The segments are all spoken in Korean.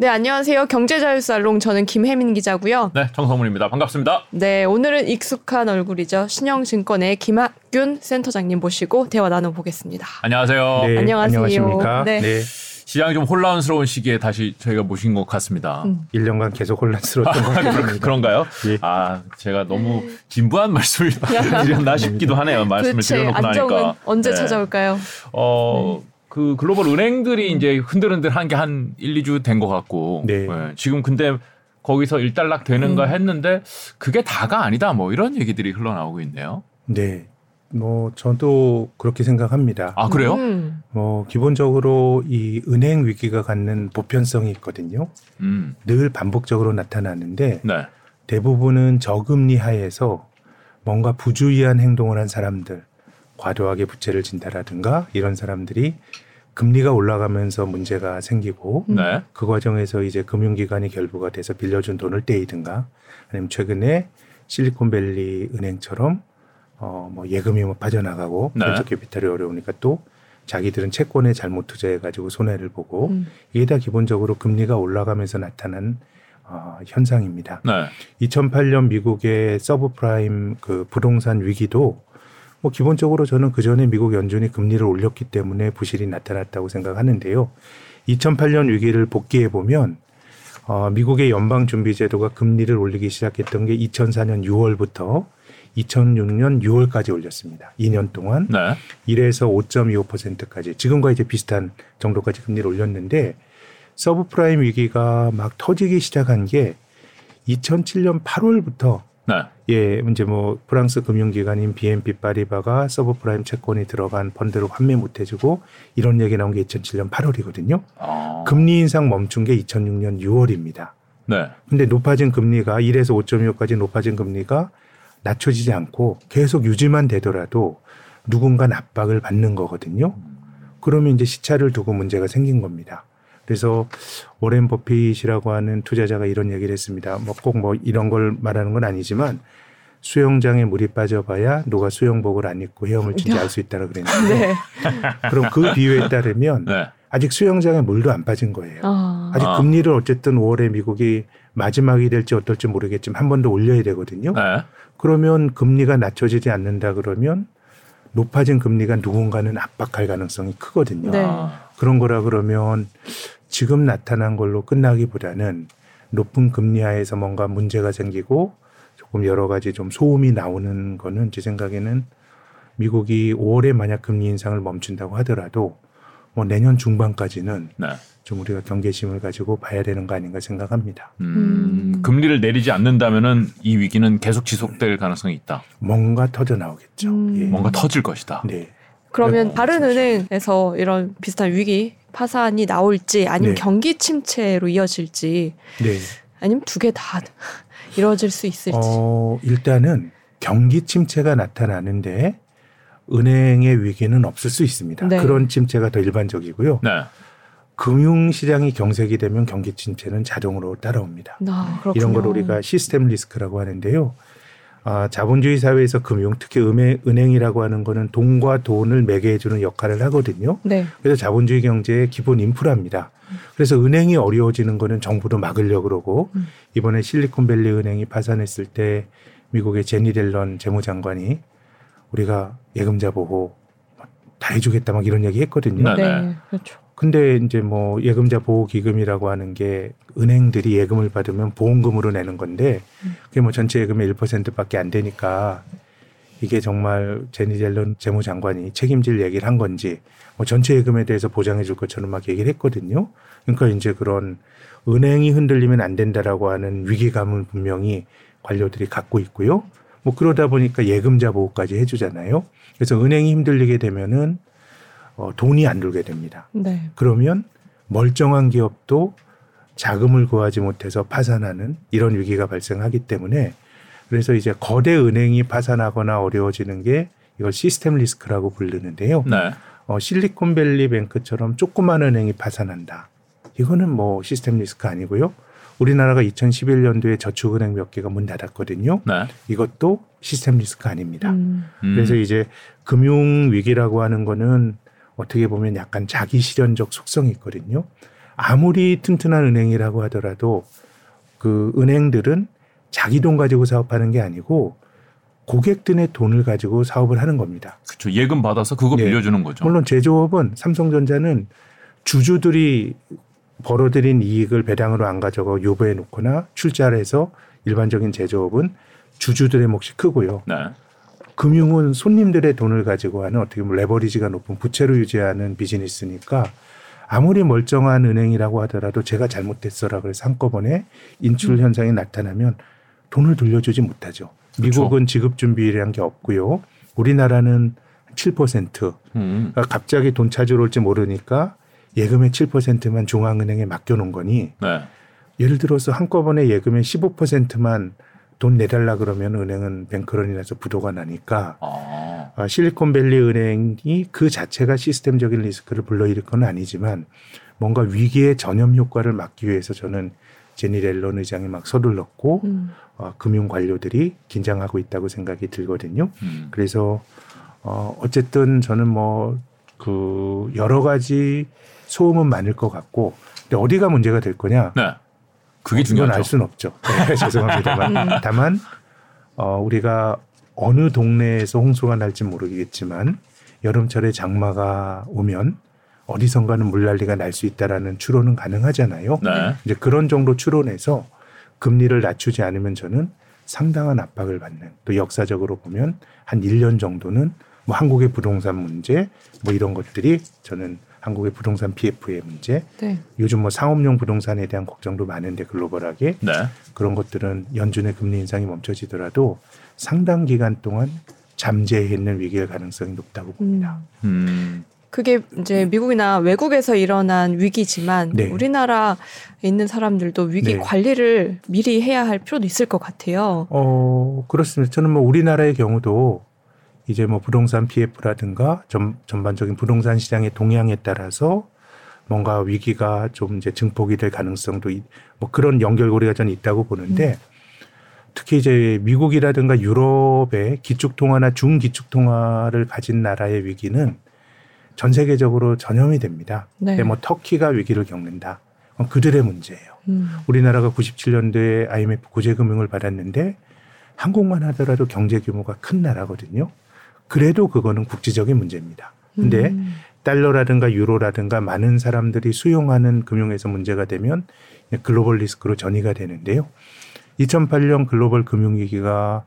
네, 안녕하세요. 경제자유살롱 저는 김혜민 기자고요. 네, 정성문입니다. 반갑습니다. 네, 오늘은 익숙한 얼굴이죠. 신영증권의 김학균 센터장님 모시고 대화 나눠보겠습니다. 안녕하세요. 네, 안녕하세요. 안녕하십니까? 네. 네. 시장이 좀 혼란스러운 시기에 다시 저희가 모신 것 같습니다. 음. 1년간 계속 혼란스러웠던 것 같습니다. 그런가요? 예. 아, 제가 너무 진부한 말씀을 드렸나 싶기도 하네요. 말씀을 드려놓고 안정은 나니까. 언제 네. 찾아올까요? 어, 그 글로벌 은행들이 이제 흔들흔들 한 게 한 1, 2주 된 것 같고. 네. 지금 근데 거기서 일단락 되는가 음. 했는데 그게 다가 아니다. 뭐 이런 얘기들이 흘러나오고 있네요. 네. 뭐 저도 그렇게 생각합니다. 아, 그래요? 음. 뭐 기본적으로 이 은행 위기가 갖는 보편성이 있거든요. 음. 늘 반복적으로 나타나는데 네. 대부분은 저금리 하에서 뭔가 부주의한 행동을 한 사람들, 과도하게 부채를 진다라든가 이런 사람들이 금리가 올라가면서 문제가 생기고 음. 네. 그 과정에서 이제 금융기관이 결부가 돼서 빌려준 돈을 떼이든가 아니면 최근에 실리콘밸리 은행처럼 어뭐 예금이 뭐 빠져나가고 네. 벤처 캐피탈이 어려우니까 또 자기들은 채권에 잘못 투자해 가지고 손해를 보고 음. 이게 다 기본적으로 금리가 올라가면서 나타난 어, 현상입니다. 네. 2008년 미국의 서브프라임 그 부동산 위기도 뭐 기본적으로 저는 그 전에 미국 연준이 금리를 올렸기 때문에 부실이 나타났다고 생각하는데요. 2008년 위기를 복귀해 보면 어, 미국의 연방준비제도가 금리를 올리기 시작했던 게 2004년 6월부터 2006년 6월까지 올렸습니다. 2년 동안 네. 1에서 5.25%까지 지금과 이제 비슷한 정도까지 금리를 올렸는데 서브프라임 위기가 막 터지기 시작한 게 2007년 8월부터 네. 예, 이제 뭐 프랑스 금융기관인 BNP 파리바가 서브프라임 채권이 들어간 펀드를 환매 못 해주고 이런 얘기 나온 게 2007년 8월이거든요. 어. 금리 인상 멈춘 게 2006년 6월입니다. 네. 근데 높아진 금리가 1에서 5.25까지 높아진 금리가 낮춰지지 않고 계속 유지만 되더라도 누군가 압박을 받는 거거든요. 그러면 이제 시차를 두고 문제가 생긴 겁니다. 그래서 오렌 버핏이라고 하는 투자자가 이런 얘기를 했습니다. 뭐꼭뭐 이런 걸 말하는 건 아니지만 수영장에 물이 빠져봐야 누가 수영복을 안 입고 헤엄을 친지 알 수 있다고 그랬는데 네. 그럼 그 비유에 따르면 네. 아직 수영장에 물도 안 빠진 거예요. 아. 아직 아. 금리를 어쨌든 5월에 미국이 마지막이 될지 어떨지 모르겠지만 한 번 더 올려야 되거든요. 네. 그러면 금리가 낮춰지지 않는다 그러면 높아진 금리가 누군가는 압박할 가능성이 크거든요. 네. 아. 그런 거라 그러면 지금 나타난 걸로 끝나기보다는 높은 금리 하에서 뭔가 문제가 생기고 조금 여러 가지 좀 소음이 나오는 거는 제 생각에는 미국이 5월에 만약 금리 인상을 멈춘다고 하더라도 뭐 내년 중반까지는 네. 좀 우리가 경계심을 가지고 봐야 되는 거 아닌가 생각합니다. 음, 음. 금리를 내리지 않는다면은 이 위기는 계속 지속될 가능성이 있다. 뭔가 터져 나오겠죠. 음. 예. 뭔가 터질 것이다. 네. 그러면 네. 다른 은행에서 이런 비슷한 위기 파산이 나올지 아니면 네. 경기 침체로 이어질지 네. 아니면 두 개 다 이루어질 수 있을지. 어, 일단은 경기 침체가 나타나는데 은행의 위기는 없을 수 있습니다. 네. 그런 침체가 더 일반적이고요. 네. 금융시장이 경색이 되면 경기 침체는 자동으로 따라옵니다. 아. 이런 걸 우리가 시스템 리스크라고 하는데요. 아, 자본주의 사회에서 금융, 특히 은행, 은행이라고 하는 거는 돈과 돈을 매개해주는 역할을 하거든요. 네. 그래서 자본주의 경제의 기본 인프라입니다. 그래서 은행이 어려워지는 거는 정부도 막으려 그러고 음. 이번에 실리콘밸리 은행이 파산했을 때 미국의 제니 델런 재무장관이 우리가 예금자 보호 다 해주겠다 막 이런 얘기 했거든요. 네. 네. 그렇죠. 근데 이제 뭐 예금자 보호 기금이라고 하는 게 은행들이 예금을 받으면 보험금으로 내는 건데 음. 그게 뭐 전체 예금의 1%밖에 안 되니까 이게 정말 제니 델런 재무장관이 책임질 얘기를 한 건지 뭐 전체 예금에 대해서 보장해 줄 것처럼 막 얘기를 했거든요. 그러니까 이제 그런 은행이 흔들리면 안 된다라고 하는 위기감은 분명히 관료들이 갖고 있고요. 뭐 그러다 보니까 예금자 보호까지 해주잖아요. 그래서 은행이 힘들리게 되면은 어, 돈이 안 들게 됩니다. 네. 그러면 멀쩡한 기업도 자금을 구하지 못해서 파산하는 이런 위기가 발생하기 때문에 그래서 이제 거대 은행이 파산하거나 어려워지는 게 이걸 시스템 리스크라고 부르는데요. 네. 어, 실리콘밸리 뱅크처럼 조그만 은행이 파산한다. 이거는 뭐 시스템 리스크 아니고요. 우리나라가 2011년도에 저축은행 몇 개가 문 닫았거든요. 네. 이것도 시스템 리스크 아닙니다. 음. 음. 그래서 이제 금융 위기라고 하는 거는 어떻게 보면 약간 자기 실현적 속성이 있거든요. 아무리 튼튼한 은행이라고 하더라도 그 은행들은 자기 돈 가지고 사업하는 게 아니고 고객들의 돈을 가지고 사업을 하는 겁니다. 그렇죠. 예금 받아서 그거 예. 빌려주는 거죠. 물론 제조업은 삼성전자는 주주들이 벌어들인 이익을 배당으로 안 가져가 요구해 놓거나 출자를 해서 일반적인 제조업은 주주들의 몫이 크고요. 네. 금융은 손님들의 돈을 가지고 하는 어떻게 보면 레버리지가 높은 부채로 유지하는 비즈니스니까 아무리 멀쩡한 은행이라고 하더라도 제가 잘못됐어라 그래서 한꺼번에 인출 현상이 나타나면 돈을 돌려주지 못하죠. 미국은 지급 준비율이란 게 없고요. 우리나라는 7%. 음. 그러니까 갑자기 돈 찾으러 올지 모르니까 예금의 7%만 중앙은행에 맡겨놓은 거니 네. 예를 들어서 한꺼번에 예금의 15%만 돈 내달라 그러면 은행은 뱅크런이 나서 부도가 나니까 아. 아, 실리콘밸리 은행이 그 자체가 시스템적인 리스크를 불러일으킬 건 아니지만 뭔가 위기의 전염 효과를 막기 위해서 저는 제니 렐런 의장이 막 서둘렀고 음. 어, 금융 관료들이 긴장하고 있다고 생각이 들거든요. 음. 그래서 어 어쨌든 저는 뭐 그 여러 가지 소음은 많을 것 같고 근데 어디가 문제가 될 거냐? 네. 그게 이건 알 중요하죠. 수는 없죠. 네, 죄송합니다만 다만 어 우리가 어느 동네에서 홍수가 날지 모르겠지만 여름철에 장마가 오면 어디선가는 물난리가 날 수 있다라는 추론은 가능하잖아요. 네. 이제 그런 정도 추론해서 금리를 낮추지 않으면 저는 상당한 압박을 받는 또 역사적으로 보면 한 1년 정도는 뭐 한국의 부동산 문제 뭐 이런 것들이 저는 한국의 부동산 PF의 문제 네. 요즘 뭐 상업용 부동산에 대한 걱정도 많은데 글로벌하게 네. 그런 것들은 연준의 금리 인상이 멈춰지더라도 상당 기간 동안 잠재해 있는 위기의 가능성이 높다고 봅니다. 음. 음. 그게 이제 미국이나 외국에서 일어난 위기지만 네. 우리나라에 있는 사람들도 위기 네. 관리를 미리 해야 할 필요도 있을 것 같아요. 어, 그렇습니다. 저는 뭐 우리나라의 경우도 이제 뭐 부동산 PF라든가 전, 전반적인 부동산 시장의 동향에 따라서 뭔가 위기가 좀 이제 증폭이 될 가능성도 있- 뭐 그런 연결고리가 저는 있다고 보는데 특히 이제 미국이라든가 유럽의 기축통화나 중기축통화를 가진 나라의 위기는 전 세계적으로 전염이 됩니다. 네. 근데 뭐 터키가 위기를 겪는다. 그들의 문제예요. 음. 우리나라가 97년도에 IMF 구제금융을 받았는데 한국만 하더라도 경제 규모가 큰 나라거든요. 그래도 그거는 국제적인 문제입니다. 근데 음. 달러라든가 유로라든가 많은 사람들이 수용하는 금융에서 문제가 되면 글로벌 리스크로 전이가 되는데요. 2008년 글로벌 금융위기가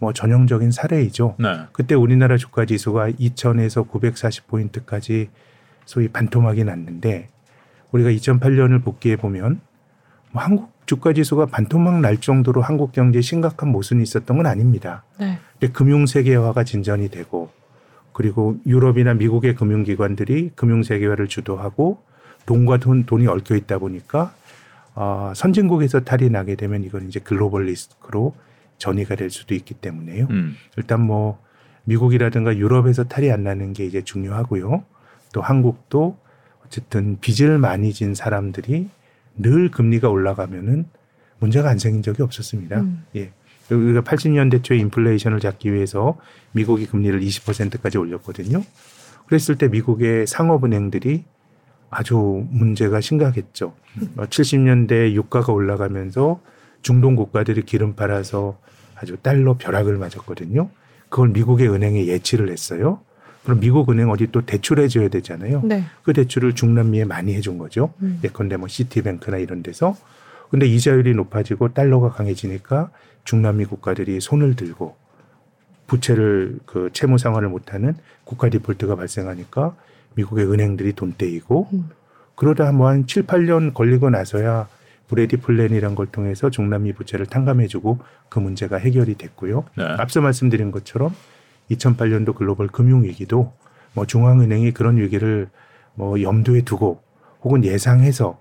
뭐 전형적인 사례이죠. 네. 그때 우리나라 주가 지수가 2000에서 940포인트까지 소위 반토막이 났는데 우리가 2008년을 복귀해 보면 뭐 한국 주가 지수가 반토막 날 정도로 한국 경제에 심각한 모순이 있었던 건 아닙니다. 네. 근데 금융 세계화가 진전이 되고 그리고 유럽이나 미국의 금융기관들이 금융 세계화를 주도하고 돈과 돈, 돈이 얽혀 있다 보니까 어, 선진국에서 탈이 나게 되면 이건 이제 글로벌 리스크로 전이가 될 수도 있기 때문에요. 음. 일단 뭐 미국이라든가 유럽에서 탈이 안 나는 게 이제 중요하고요. 또 한국도 어쨌든 빚을 많이 진 사람들이 늘 금리가 올라가면은 문제가 안 생긴 적이 없었습니다. 음. 예. 우리가 80년대 초에 인플레이션을 잡기 위해서 미국이 금리를 20%까지 올렸거든요. 그랬을 때 미국의 상업은행들이 아주 문제가 심각했죠. 어, 70년대 유가가 올라가면서 중동 국가들이 기름 팔아서 아주 달러 벼락을 맞았거든요. 그걸 미국의 은행에 예치를 했어요. 그럼 미국 은행 어디 또 대출해 줘야 되잖아요. 네. 그 대출을 중남미에 많이 해준 거죠. 음. 예컨대 뭐 시티뱅크나 이런 데서. 근데 이자율이 높아지고 달러가 강해지니까 중남미 국가들이 손을 들고 부채를 그 채무 상환을 못하는 국가 디폴트가 발생하니까 미국의 은행들이 돈 떼이고 음. 그러다 뭐 한 7, 8년 걸리고 나서야 브래디 플랜이란 걸 통해서 중남미 부채를 탕감해주고 그 문제가 해결이 됐고요. 네. 앞서 말씀드린 것처럼 2008년도 글로벌 금융위기도 뭐 중앙은행이 그런 위기를 뭐 염두에 두고 혹은 예상해서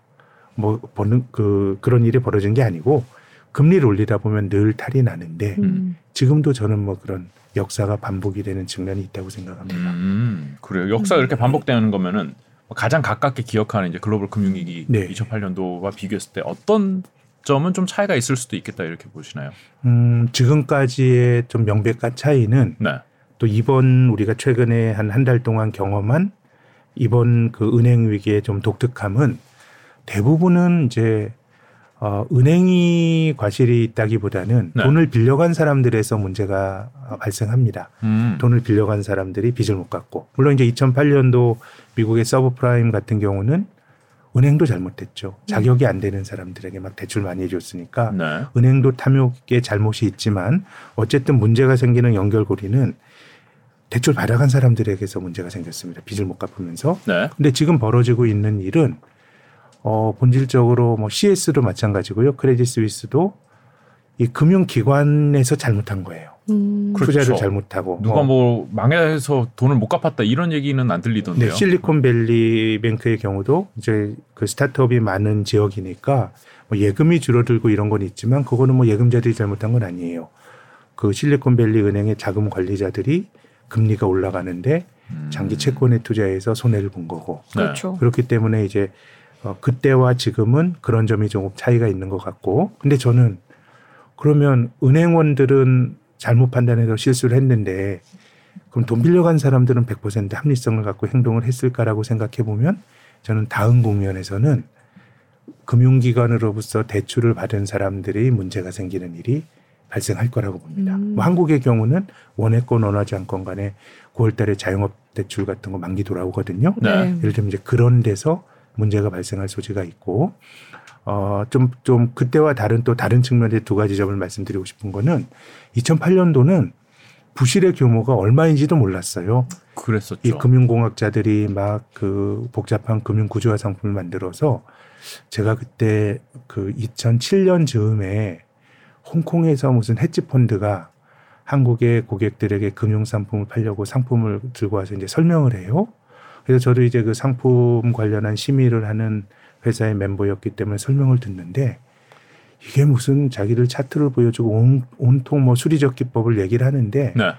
뭐 버는 그 그런 일이 벌어진 게 아니고 금리를 올리다 보면 늘 탈이 나는데 음. 지금도 저는 뭐 그런 역사가 반복이 되는 측면이 있다고 생각합니다. 음. 그래요. 역사가 이렇게 반복되는 거면은 가장 가깝게 기억하는 이제 글로벌 금융위기 네. 2008년도와 비교했을 때 어떤 점은 좀 차이가 있을 수도 있겠다 이렇게 보시나요? 음, 지금까지의 좀 명백한 차이는 네. 또 이번 우리가 최근에 한 한 달 동안 경험한 이번 그 은행 위기의 좀 독특함은 대부분은 이제 어, 은행이 과실이 있다기보다는 네. 돈을 빌려간 사람들에서 문제가 어, 발생합니다. 음. 돈을 빌려간 사람들이 빚을 못 갚고 물론 이제 2008년도 미국의 서브프라임 같은 경우는 은행도 잘못했죠. 자격이 안 되는 사람들에게 막 대출 많이 해줬으니까 네. 은행도 탐욕의 잘못이 있지만 어쨌든 문제가 생기는 연결고리는 대출 받아간 사람들에게서 문제가 생겼습니다. 빚을 못 갚으면서. 네. 근데 지금 벌어지고 있는 일은 어 본질적으로 뭐 CS도 마찬가지고요. 크레딧 스위스도 이 금융기관에서 잘못한 거예요. 음. 그렇죠. 투자를 잘못하고 누가 어, 뭐 망해서 돈을 못 갚았다 이런 얘기는 안 들리던데요. 네, 실리콘밸리 뱅크의 경우도 이제 그 스타트업이 많은 지역이니까 뭐 예금이 줄어들고 이런 건 있지만 그거는 뭐 예금자들이 잘못한 건 아니에요. 그 실리콘밸리 은행의 자금 관리자들이 금리가 올라가는데 음. 장기 채권에 투자해서 손해를 본 거고 네. 그렇죠. 그렇기 때문에 이제 어, 그때와 지금은 그런 점이 조금 차이가 있는 것 같고 근데 저는 그러면 은행원들은 잘못 판단해서 실수를 했는데 그럼 돈 빌려간 사람들은 100% 합리성을 갖고 행동을 했을까라고 생각해 보면 저는 다음 국면에서는 금융기관으로부터 대출을 받은 사람들이 문제가 생기는 일이 발생할 거라고 봅니다. 음. 뭐 한국의 경우는 원해권 원하지 않건 간에 9월달에 자영업 대출 같은 거 만기 돌아오거든요. 네. 예를 들면 이제 그런 데서 문제가 발생할 소지가 있고 어좀 좀 그때와 다른 또 다른 측면의 두 가지 점을 말씀드리고 싶은 거는 2008년도는 부실의 규모가 얼마인지도 몰랐어요. 그랬었죠. 이 금융공학자들이 막 그 복잡한 금융 구조화 상품을 만들어서 제가 그때 그 2007년 즈음에 홍콩에서 무슨 헤지 펀드가 한국의 고객들에게 금융 상품을 팔려고 상품을 들고 와서 이제 설명을 해요. 그래서 저도 이제 그 상품 관련한 심의를 하는 회사의 멤버였기 때문에 설명을 듣는데 이게 무슨 자기를 차트를 보여주고 온, 온통 뭐 수리적 기법을 얘기를 하는데 네.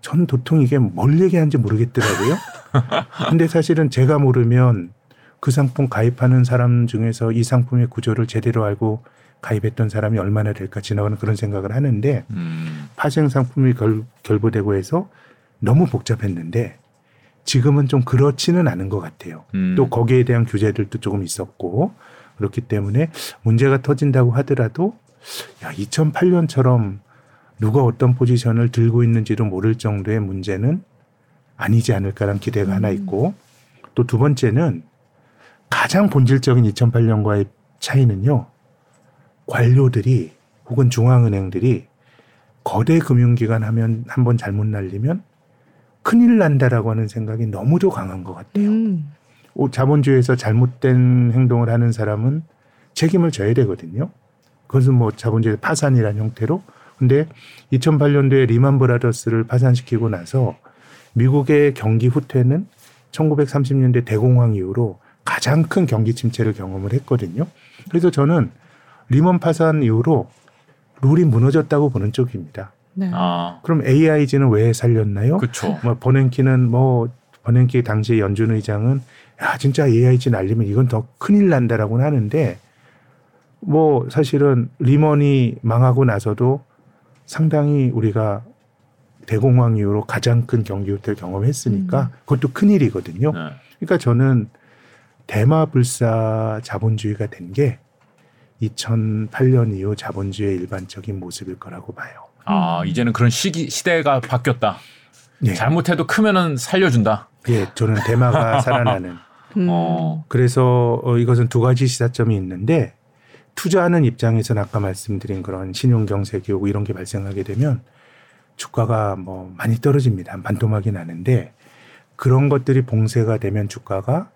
전 도통 이게 뭘 얘기하는지 모르겠더라고요. 근데 사실은 제가 모르면 그 상품 가입하는 사람 중에서 이 상품의 구조를 제대로 알고 가입했던 사람이 얼마나 될까 지나가는 그런 생각을 하는데 음. 파생 상품이 결, 결부되고 해서 너무 복잡했는데 지금은 좀 그렇지는 않은 것 같아요. 음. 또 거기에 대한 규제들도 조금 있었고 그렇기 때문에 문제가 터진다고 하더라도 야 2008년처럼 누가 어떤 포지션을 들고 있는지도 모를 정도의 문제는 아니지 않을까라는 기대가 하나 있고 또 두 번째는 가장 본질적인 2008년과의 차이는요 관료들이 혹은 중앙은행들이 거대 금융기관 하면 한 번 잘못 날리면 큰일 난다라고 하는 생각이 너무도 강한 것 같아요. 음. 오, 자본주의에서 잘못된 행동을 하는 사람은 책임을 져야 되거든요. 그것은 뭐 자본주의 파산이라는 형태로. 근데 2008년도에 리먼 브라더스를 파산시키고 나서 미국의 경기 후퇴는 1930년대 대공황 이후로 가장 큰 경기 침체를 경험을 했거든요. 그래서 저는 리먼 파산 이후로 룰이 무너졌다고 보는 쪽입니다. 네. 아, 그럼 AIG는 왜 살렸나요? 그렇죠. 뭐 버냉키는 뭐 버냉키 당시 연준 의장은 야 진짜 AIG 날리면 이건 더 큰일 난다라고는 하는데 뭐 사실은 리먼이 망하고 나서도 상당히 우리가 대공황 이후로 가장 큰 경기 후퇴를 경험했으니까 그것도 큰 일이거든요. 네. 그러니까 저는 대마불사 자본주의가 된 게 2008년 이후 자본주의의 일반적인 모습일 거라고 봐요. 아, 음. 이제는 그런 시기 시대가 바뀌었다. 예, 잘못해도 크면은 살려준다. 예, 저는 대마가 살아나는 음. 어. 그래서 어, 이것은 두 가지 시사점이 있는데 투자하는 입장에서는 아까 말씀드린 그런 신용 경세 기후 이런 게 발생하게 되면 주가가 뭐 많이 떨어집니다. 반토막이 나는데 그런 것들이 봉쇄가 되면 주가가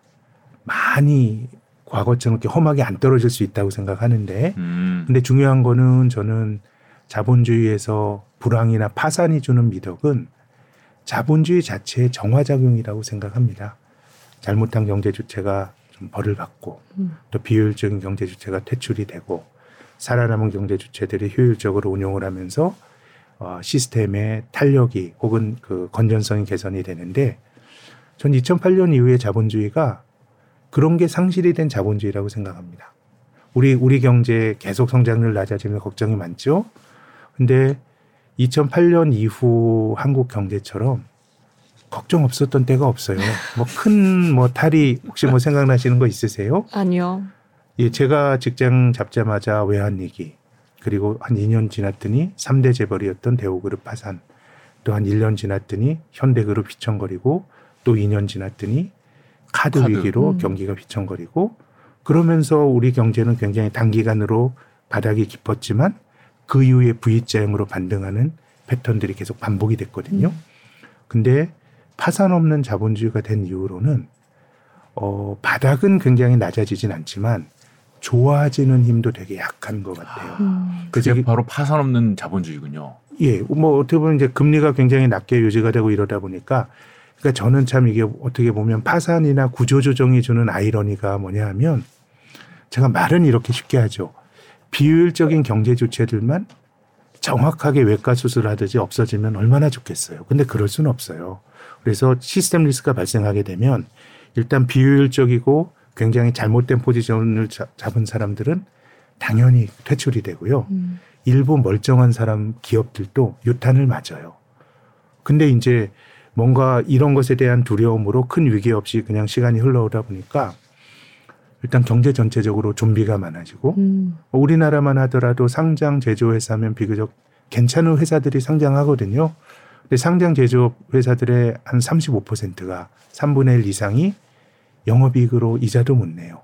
많이 과거처럼 이렇게 험하게 안 떨어질 수 있다고 생각하는데 음. 근데 중요한 거는 저는 자본주의에서 불황이나 파산이 주는 미덕은 자본주의 자체의 정화작용이라고 생각합니다. 잘못한 경제 주체가 좀 벌을 받고 음. 또 비효율적인 경제 주체가 퇴출이 되고 살아남은 경제 주체들이 효율적으로 운용을 하면서 어, 시스템의 탄력이 혹은 그 건전성이 개선이 되는데 전 2008년 이후에 자본주의가 그런 게 상실이 된 자본주의라고 생각합니다. 우리 우리 경제 계속 성장률 낮아지면 걱정이 많죠. 근데 2008년 이후 한국 경제처럼 걱정 없었던 때가 없어요. 뭐큰뭐 탈이 혹시 뭐 생각나시는 거 있으세요? 아니요. 예, 제가 직장 잡자마자 외환 위기 그리고 한 2년 지났더니 3대 재벌이었던 대우그룹 파산 또 한 1년 지났더니 현대그룹 휘청거리고 또 2년 지났더니 카드, 카드. 위기로 음. 경기가 휘청거리고 그러면서 우리 경제는 굉장히 단기간으로 바닥이 깊었지만 그 이후에 V자형으로 반등하는 패턴들이 계속 반복이 됐거든요. 음. 근데 파산 없는 자본주의가 된 이후로는 어, 바닥은 굉장히 낮아지진 않지만 좋아지는 힘도 되게 약한 것 같아요. 음. 그래서 그게 바로 파산 없는 자본주의군요. 예, 뭐 어떻게 보면 이제 금리가 굉장히 낮게 유지가 되고 이러다 보니까 그러니까 저는 참 이게 어떻게 보면 파산이나 구조조정이 주는 아이러니가 뭐냐 하면 제가 말은 이렇게 쉽게 하죠. 비효율적인 경제 조치들만 정확하게 외과 수술하듯이 없어지면 얼마나 좋겠어요. 근데 그럴 수는 없어요. 그래서 시스템 리스크가 발생하게 되면 일단 비효율적이고 굉장히 잘못된 포지션을 자- 잡은 사람들은 당연히 퇴출이 되고요. 음. 일부 멀쩡한 사람 기업들도 유탄을 맞아요. 근데 이제 뭔가 이런 것에 대한 두려움으로 큰 위기 없이 그냥 시간이 흘러오다 보니까 일단 경제 전체적으로 좀비가 많아지고 음. 우리나라만 하더라도 상장 제조회사면 비교적 괜찮은 회사들이 상장하거든요. 근데 상장 제조업 회사들의 한 35%가 3분의 1 이상이 영업이익으로 이자도 못 내요.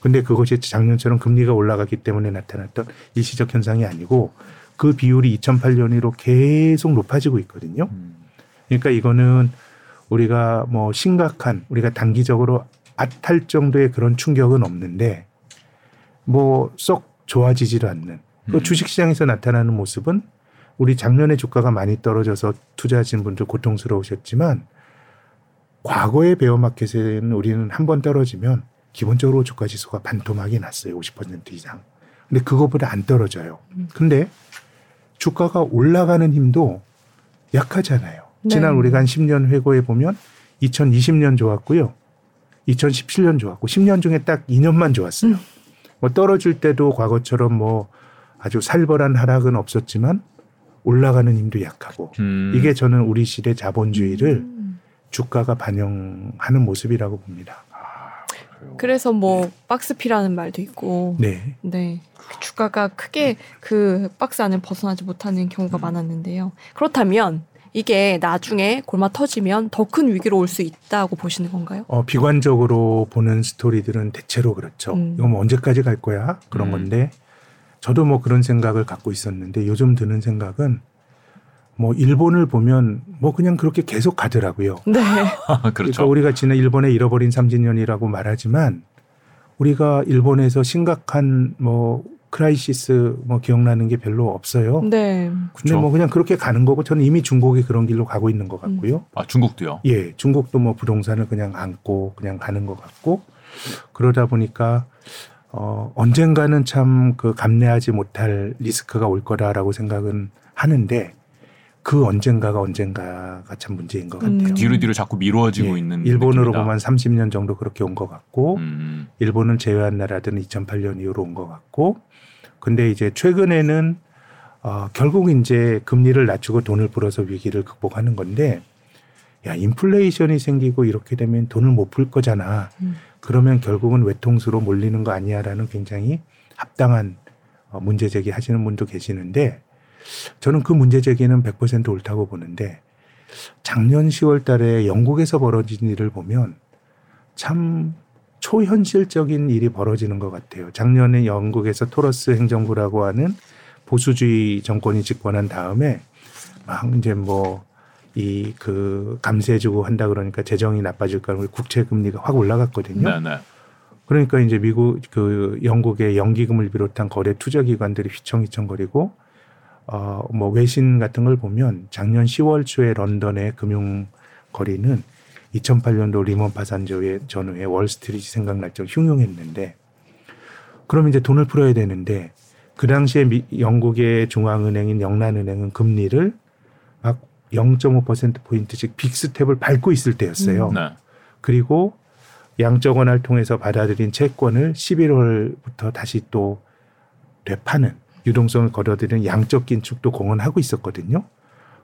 근데 그것이 작년처럼 금리가 올라갔기 때문에 나타났던 일시적 현상이 아니고 그 비율이 2008년으로 계속 높아지고 있거든요. 음. 그러니까 이거는 우리가 뭐 심각한 우리가 단기적으로 앗할 정도의 그런 충격은 없는데 뭐 썩 좋아지지를 않는 그 음. 주식시장에서 나타나는 모습은 우리 작년에 주가가 많이 떨어져서 투자하신 분들 고통스러우셨지만 과거의 베어마켓에는 우리는 한 번 떨어지면 기본적으로 주가 지수가 반토막이 났어요. 50% 이상. 근데 그거보다 안 떨어져요. 음. 근데 주가가 올라가는 힘도 약하잖아요. 네. 지난 우리가 한 10년 회고해 보면 2020년 좋았고요. 2017년 좋았고 10년 중에 딱 2년만 좋았어요. 음. 뭐 떨어질 때도 과거처럼 뭐 아주 살벌한 하락은 없었지만 올라가는 힘도 약하고 음. 이게 저는 우리 시대 자본주의를 음. 주가가 반영하는 모습이라고 봅니다. 그래서 뭐 박스피라는 말도 있고 네. 네. 주가가 크게 그 박스 안을 벗어나지 못하는 경우가 음. 많았는데요. 그렇다면 이게 나중에 골마 터지면 더 큰 위기로 올 수 있다고 보시는 건가요? 어, 비관적으로 보는 스토리들은 대체로 그렇죠. 음. 이건 뭐 언제까지 갈 거야? 그런 음. 건데 저도 뭐 그런 생각을 갖고 있었는데 요즘 드는 생각은 뭐 일본을 보면 뭐 그냥 그렇게 계속 가더라고요. 네. 그러니까 그렇죠. 우리가 지난 일본의 잃어버린 30년이라고 말하지만 우리가 일본에서 심각한 뭐 crisis 뭐 기억나는 게 별로 없어요. 네. 근데 그렇죠. 뭐 그냥 그렇게 가는 거고 저는 이미 중국이 그런 길로 가고 있는 것 같고요. 아 중국도요. 예, 중국도 뭐 부동산을 그냥 안고 그냥 가는 것 같고 그러다 보니까 어 언젠가는 참 그 감내하지 못할 리스크가 올 거다라고 생각은 하는데 그 언젠가가 언젠가가 참 문제인 것 같아요. 음. 뒤로 뒤로 자꾸 미루어지고 예, 있는 일본으로 느낌이다. 보면 30년 정도 그렇게 온 것 같고 음. 일본은 제외한 나라들은 2008년 이후로 온 것 같고 근데 이제 최근에는 어, 결국 이제 금리를 낮추고 돈을 풀어서 위기를 극복하는 건데 야 인플레이션이 생기고 이렇게 되면 돈을 못 풀 거잖아. 음. 그러면 결국은 외통수로 몰리는 거 아니야라는 굉장히 합당한 어, 문제 제기 하시는 분도 계시는데 저는 그 문제 제기는 100% 옳다고 보는데 작년 10월 달에 영국에서 벌어진 일을 보면 참 초현실적인 일이 벌어지는 것 같아요. 작년에 영국에서 토러스 행정부라고 하는 보수주의 정권이 집권한 다음에 막 이제 뭐 이 그 감세해주고 한다 그러니까 재정이 나빠질 거라고 국채 금리가 확 올라갔거든요. 네네. 그러니까 이제 미국 그 영국의 연기금을 비롯한 거래 투자 기관들이 휘청휘청거리고 어 뭐 외신 같은 걸 보면 작년 10월 초에 런던의 금융 거리는 2008년도 리먼 파산 전후에 전후에 월스트리트 생각날 정도 흉흉했는데 그럼 이제 돈을 풀어야 되는데 그 당시에 미, 영국의 중앙은행인 영란은행은 금리를 막 0.5% 포인트씩 big step을 밟고 있을 때였어요. 네. 그리고 양적 완화를 통해서 받아들인 채권을 11월부터 다시 또 되파는 유동성을 거둬들이는 양적 긴축도 공언하고 있었거든요.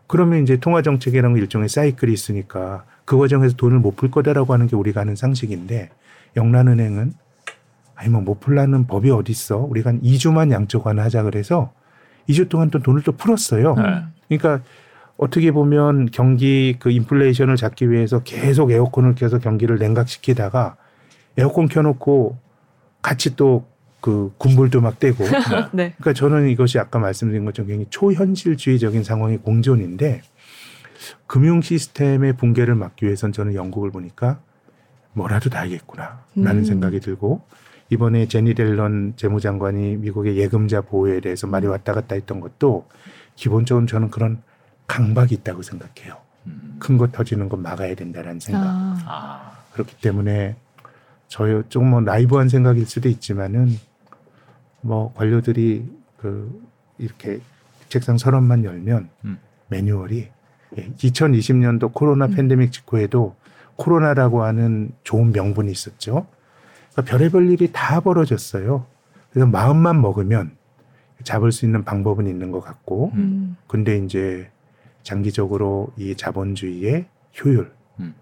그러면 이제 통화 정책이라는 일종의 사이클이 있으니까 그 과정에서 돈을 못 풀 거다라고 하는 게 우리가 아는 상식인데 영란은행은 아니 뭐 못 풀라는 법이 어디 있어? 우리가 한 2주만 양적완 하자 그래서 2주 동안 또 돈을 또 풀었어요. 네. 그러니까 어떻게 보면 경기 그 인플레이션을 잡기 위해서 계속 에어컨을 켜서 경기를 냉각시키다가 에어컨 켜놓고 같이 또 그 군불도 막 떼고 네. 그러니까 저는 이것이 아까 말씀드린 것처럼 굉장히 초현실주의적인 상황의 공존인데 금융 시스템의 붕괴를 막기 위해선 저는 영국을 보니까 뭐라도 다 하겠구나라는 음. 생각이 들고 이번에 제니 델런 재무장관이 미국의 예금자 보호에 대해서 말이 왔다 갔다 했던 것도 기본적으로 저는 그런 강박이 있다고 생각해요. 음. 큰거 터지는 건 막아야 된다는 생각. 아. 아. 그렇기 때문에 저희 좀뭐 나이브한 생각일 수도 있지만은 뭐 관료들이 그 이렇게 책상 서랍만 열면 음. 매뉴얼이 2020년도 코로나 음. 팬데믹 직후에도 코로나라고 하는 좋은 명분이 있었죠. 그러니까 별의별 일이 다 벌어졌어요. 그래서 마음만 먹으면 잡을 수 있는 방법은 있는 것 같고, 음. 근데 이제 장기적으로 이 자본주의의 효율, 음.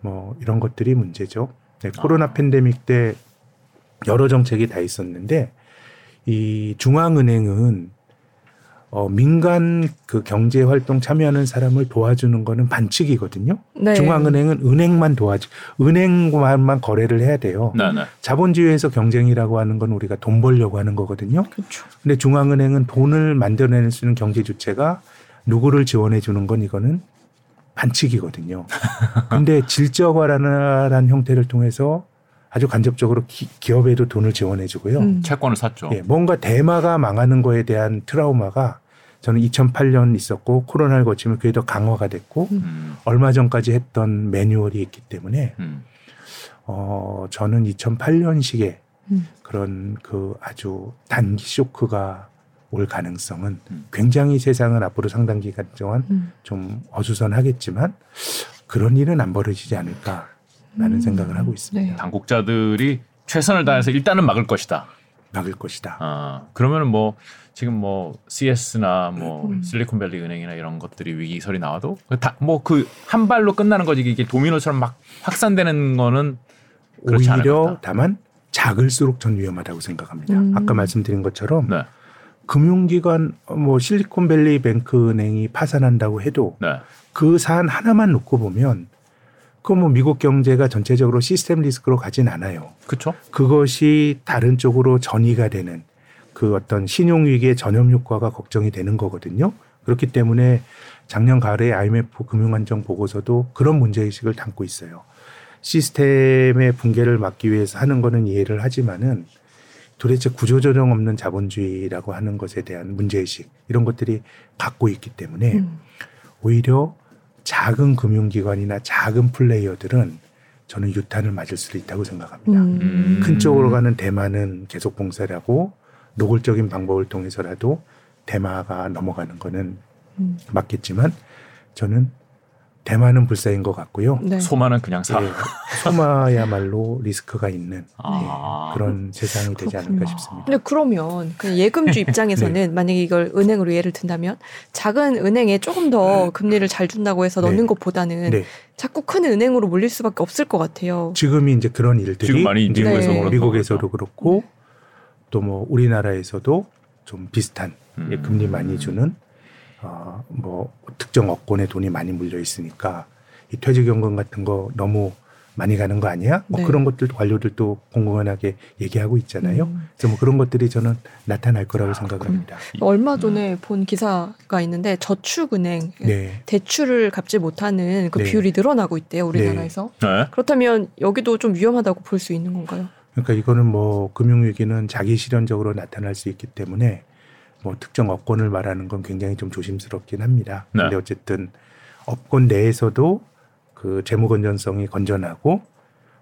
뭐 이런 것들이 문제죠. 네, 코로나 아. 팬데믹 때 여러 정책이 다 있었는데 이 중앙은행은 어, 민간 그 경제 활동 참여하는 사람을 도와주는 거는 반칙이거든요. 네. 중앙은행은 은행만 도와주, 은행만만 거래를 해야 돼요. 네, 네. 자본주의에서 경쟁이라고 하는 건 우리가 돈 벌려고 하는 거거든요. 그렇죠. 근데 중앙은행은 돈을 만들어낼 수 있는 경제 주체가 누구를 지원해 주는 건 이거는 반칙이거든요. 근데 질적화라는 형태를 통해서 아주 간접적으로 기, 기업에도 돈을 지원해 주고요. 음. 채권을 샀죠. 예, 뭔가 대마가 망하는 거에 대한 트라우마가 저는 2008년 있었고 코로나를 거치면 그게 더 강화가 됐고 음. 얼마 전까지 했던 매뉴얼이 있기 때문에 음. 어 저는 2008년식의 음. 그런 그 아주 단기 쇼크가 올 가능성은 음. 굉장히 세상은 앞으로 상당 기간 동안 음. 좀 어수선하겠지만 그런 일은 안 벌어지지 않을까 라는 음. 생각을 하고 있습니다. 네. 당국자들이 최선을 다해서 일단은 막을 것이다. 막을 것이다. 아, 그러면은 뭐 지금 뭐 CS나 뭐 음. 실리콘밸리 은행이나 이런 것들이 위기설이 나와도 뭐 그 한 발로 끝나는 거지 이게 도미노처럼 막 확산되는 거는 오히려. 다만 작을수록 전 위험하다고 생각합니다. 음. 아까 말씀드린 것처럼 네, 금융기관 뭐 실리콘밸리 뱅크 은행이 파산한다고 해도 네, 그 사안 하나만 놓고 보면 그뭐 미국 경제가 전체적으로 시스템 리스크로 가진 않아요. 그렇죠. 그것이 다른 쪽으로 전이가 되는 그 어떤 신용 위기의 전염 효과가 걱정이 되는 거거든요. 그렇기 때문에 작년 가을에 IMF 금융안정 보고서도 그런 문제 의식을 담고 있어요. 시스템의 붕괴를 막기 위해서 하는 거는 이해를 하지만은 도대체 구조조정 없는 자본주의라고 하는 것에 대한 문제 의식 이런 것들이 갖고 있기 때문에 음. 오히려 작은 금융기관이나 작은 플레이어들은 저는 유탄을 맞을 수도 있다고 생각합니다. 음. 큰 쪽으로 가는 대만은 계속 봉쇄를 하고 노골적인 방법을 통해서라도 대마가 넘어가는 거는 음. 맞겠지만 저는 대만은 불사인 것 같고요. 네. 소만은 그냥 사. 예, 소마야말로 리스크가 있는 아. 예, 그런 세상이 되지 않을까. 싶습니다. 근데 그러면 그 예금주 입장에서는 네. 만약에 이걸 은행으로 예를 든다면 작은 은행에 조금 더 금리를 잘 준다고 해서 네. 넣는 것보다는 네, 자꾸 큰 은행으로 몰릴 수밖에 없을 것 같아요. 지금이 이제 그런 일들이 지금 많이 이제 미국에서 뭐 그렇다고 미국에서도 그렇고 또 뭐 우리나라에서도 좀 비슷한 음. 예, 금리 많이 주는 어, 뭐 특정 업권에 돈이 많이 물려 있으니까 이 퇴직연금 같은 거 너무 많이 가는 거 아니야? 뭐 네. 그런 것들 관료들도 공공연하게 얘기하고 있잖아요. 음. 그래서 뭐 그런 것들이 저는 나타날 거라고 생각을 그렇군요. 합니다. 얼마 전에 본 기사가 있는데 저축은행 네. 대출을 갚지 못하는 그 네. 비율이 늘어나고 있대요 우리나라에서. 네. 그렇다면 여기도 좀 위험하다고 볼 수 있는 건가요? 그러니까 이거는 뭐 금융위기는 자기 실현적으로 나타날 수 있기 때문에 뭐 특정 업권을 말하는 건 굉장히 좀 조심스럽긴 합니다. 네. 근데 어쨌든 업권 내에서도 그 재무 건전성이 건전하고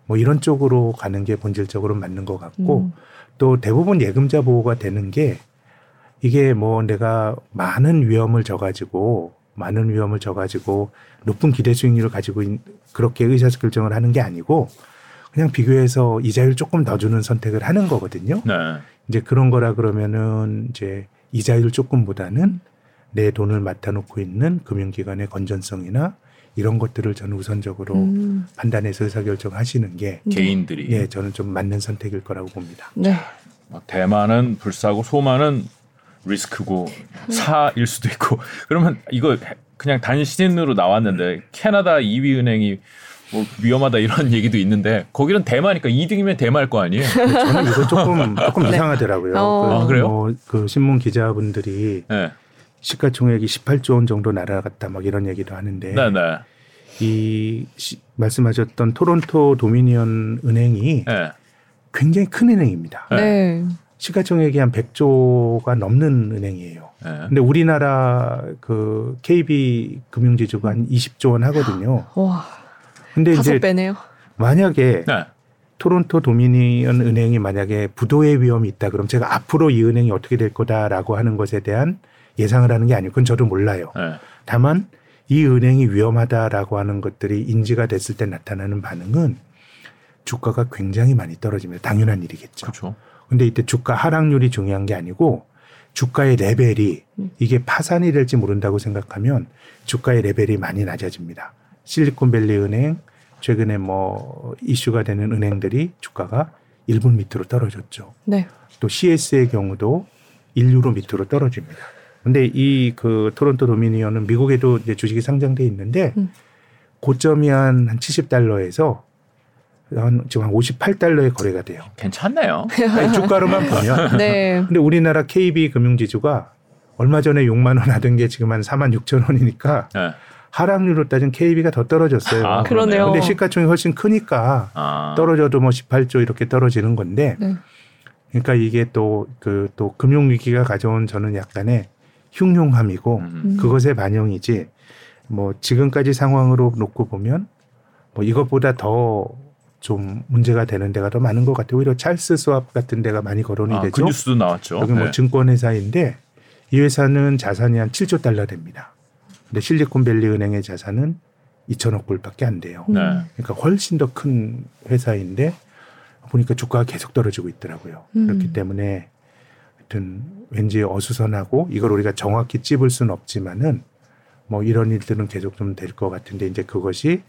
뭐 이런 쪽으로 가는 게 본질적으로 맞는 것 같고 음. 또 대부분 예금자 보호가 되는 게 이게 뭐 내가 많은 위험을 져가지고 많은 위험을 져가지고 높은 기대 수익률을 가지고 있, 그렇게 의사결정을 하는 게 아니고 그냥 비교해서 이자율 조금 더 주는 선택을 하는 거거든요. 네. 이제 그런 거라 그러면은 이제 이자율 조금보다는 내 돈을 맡아놓고 있는 금융기관의 건전성이나 이런 것들을 저는 우선적으로 음. 판단해서 의사결정하시는 게 네. 개인들이 예, 저는 좀 맞는 선택일 거라고 봅니다. 네. 막 대만은 불사고 소만은 리스크고 사일 수도 있고 그러면 이거 그냥 단신으로 나왔는데 캐나다 2위 은행이 뭐 위험하다 이런 얘기도 있는데 거기는 대마니까 2등이면 대마일 거 아니에요? 저는 이거 조금 조금 네. 이상하더라고요. 어. 아, 그래요? 뭐, 그 신문 기자분들이 네, 시가총액이 18조 원 정도 날아갔다 막 이런 얘기도 하는데 네, 네. 이 시- 말씀하셨던 토론토 도미니언 은행이 네. 굉장히 큰 은행입니다. 네. 네. 시가총액이 한 100조가 넘는 은행이에요. 네. 근데 우리나라 그 KB 금융지주가 한 20조 원 하거든요. 와. 근데 다섯 이제 배네요. 만약에 네. 토론토 도미니언 은행이 만약에 부도의 위험이 있다 그럼 제가 앞으로 이 은행이 어떻게 될 거다라고 하는 것에 대한 예상을 하는 게 아니고 그건 저도 몰라요. 네. 다만 이 은행이 위험하다라고 하는 것들이 인지가 됐을 때 나타나는 반응은 주가가 굉장히 많이 떨어집니다. 당연한 일이겠죠. 그렇죠. 근데 이때 주가 하락률이 중요한 게 아니고 주가의 레벨이 음. 이게 파산이 될지 모른다고 생각하면 주가의 레벨이 많이 낮아집니다. 실리콘밸리 은행 최근에 뭐 이슈가 되는 은행들이 주가가 1분 밑으로 떨어졌죠. 네. 또 CS의 경우도 1유로 밑으로 떨어집니다. 근데 이 그 토론토 도미니언은 미국에도 이제 주식이 상장돼 있는데 음. 고점이 한, 한 70달러에서 한 지금 한 58달러에 거래가 돼요. 괜찮네요. 아니, 주가로만 보면. 네. 근데 우리나라 KB 금융지주가 얼마 전에 6만 원 하던 게 지금 한 4만 6천 원이니까 네. 하락률로 따진 KB가 더 떨어졌어요. 아, 그러네요. 근데 시가총이 훨씬 크니까 아. 떨어져도 뭐 18조 이렇게 떨어지는 건데 네. 그러니까 이게 또 그 또 금융 위기가 가져온 저는 약간의 흉흉함이고 음. 음. 그것의 반영이지 뭐 지금까지 상황으로 놓고 보면 뭐 이것보다 더 좀 문제가 되는 데가 더 많은 것 같아요. 오히려 찰스 수압 같은 데가 많이 거론이 아, 그 되죠. 뉴스도 나왔죠. 여기 뭐 네. 증권회사인데 이 회사는 자산이 한 7조 달러 됩니다. 근데 실리콘밸리 은행의 자산은 2천억 불밖에 안 돼요. 음. 네. 그러니까 훨씬 더 큰 회사인데 보니까 주가가 계속 떨어지고 있더라고요. 음. 그렇기 때문에 하여튼 왠지 어수선하고 이걸 우리가 정확히 찝을 수는 없지만은 뭐 이런 일들은 계속 좀 될 것 같은데 이제 그것이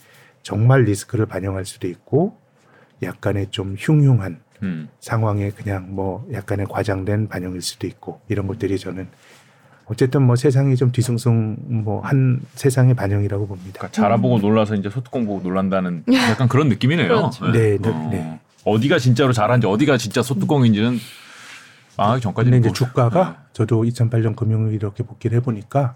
정말 리스크를 반영할 수도 있고 약간의 좀 흉흉한 음. 상황에 그냥 뭐 약간의 과장된 반영일 수도 있고 이런 것들이 저는 어쨌든 뭐 세상이 좀 뒤숭숭 뭐 한 세상의 반영이라고 봅니다. 그러니까 자라보고 놀라서 이제 소뚜껑 보고 놀란다는 약간 그런 느낌이네요. 그렇죠. 네, 네, 어. 네. 어디가 진짜로 잘한지 어디가 진짜 소뚜껑인지는 망하기 전까지. 근데 이제 주가가 저도 2008년 금융위 이렇게 복귀를 해보니까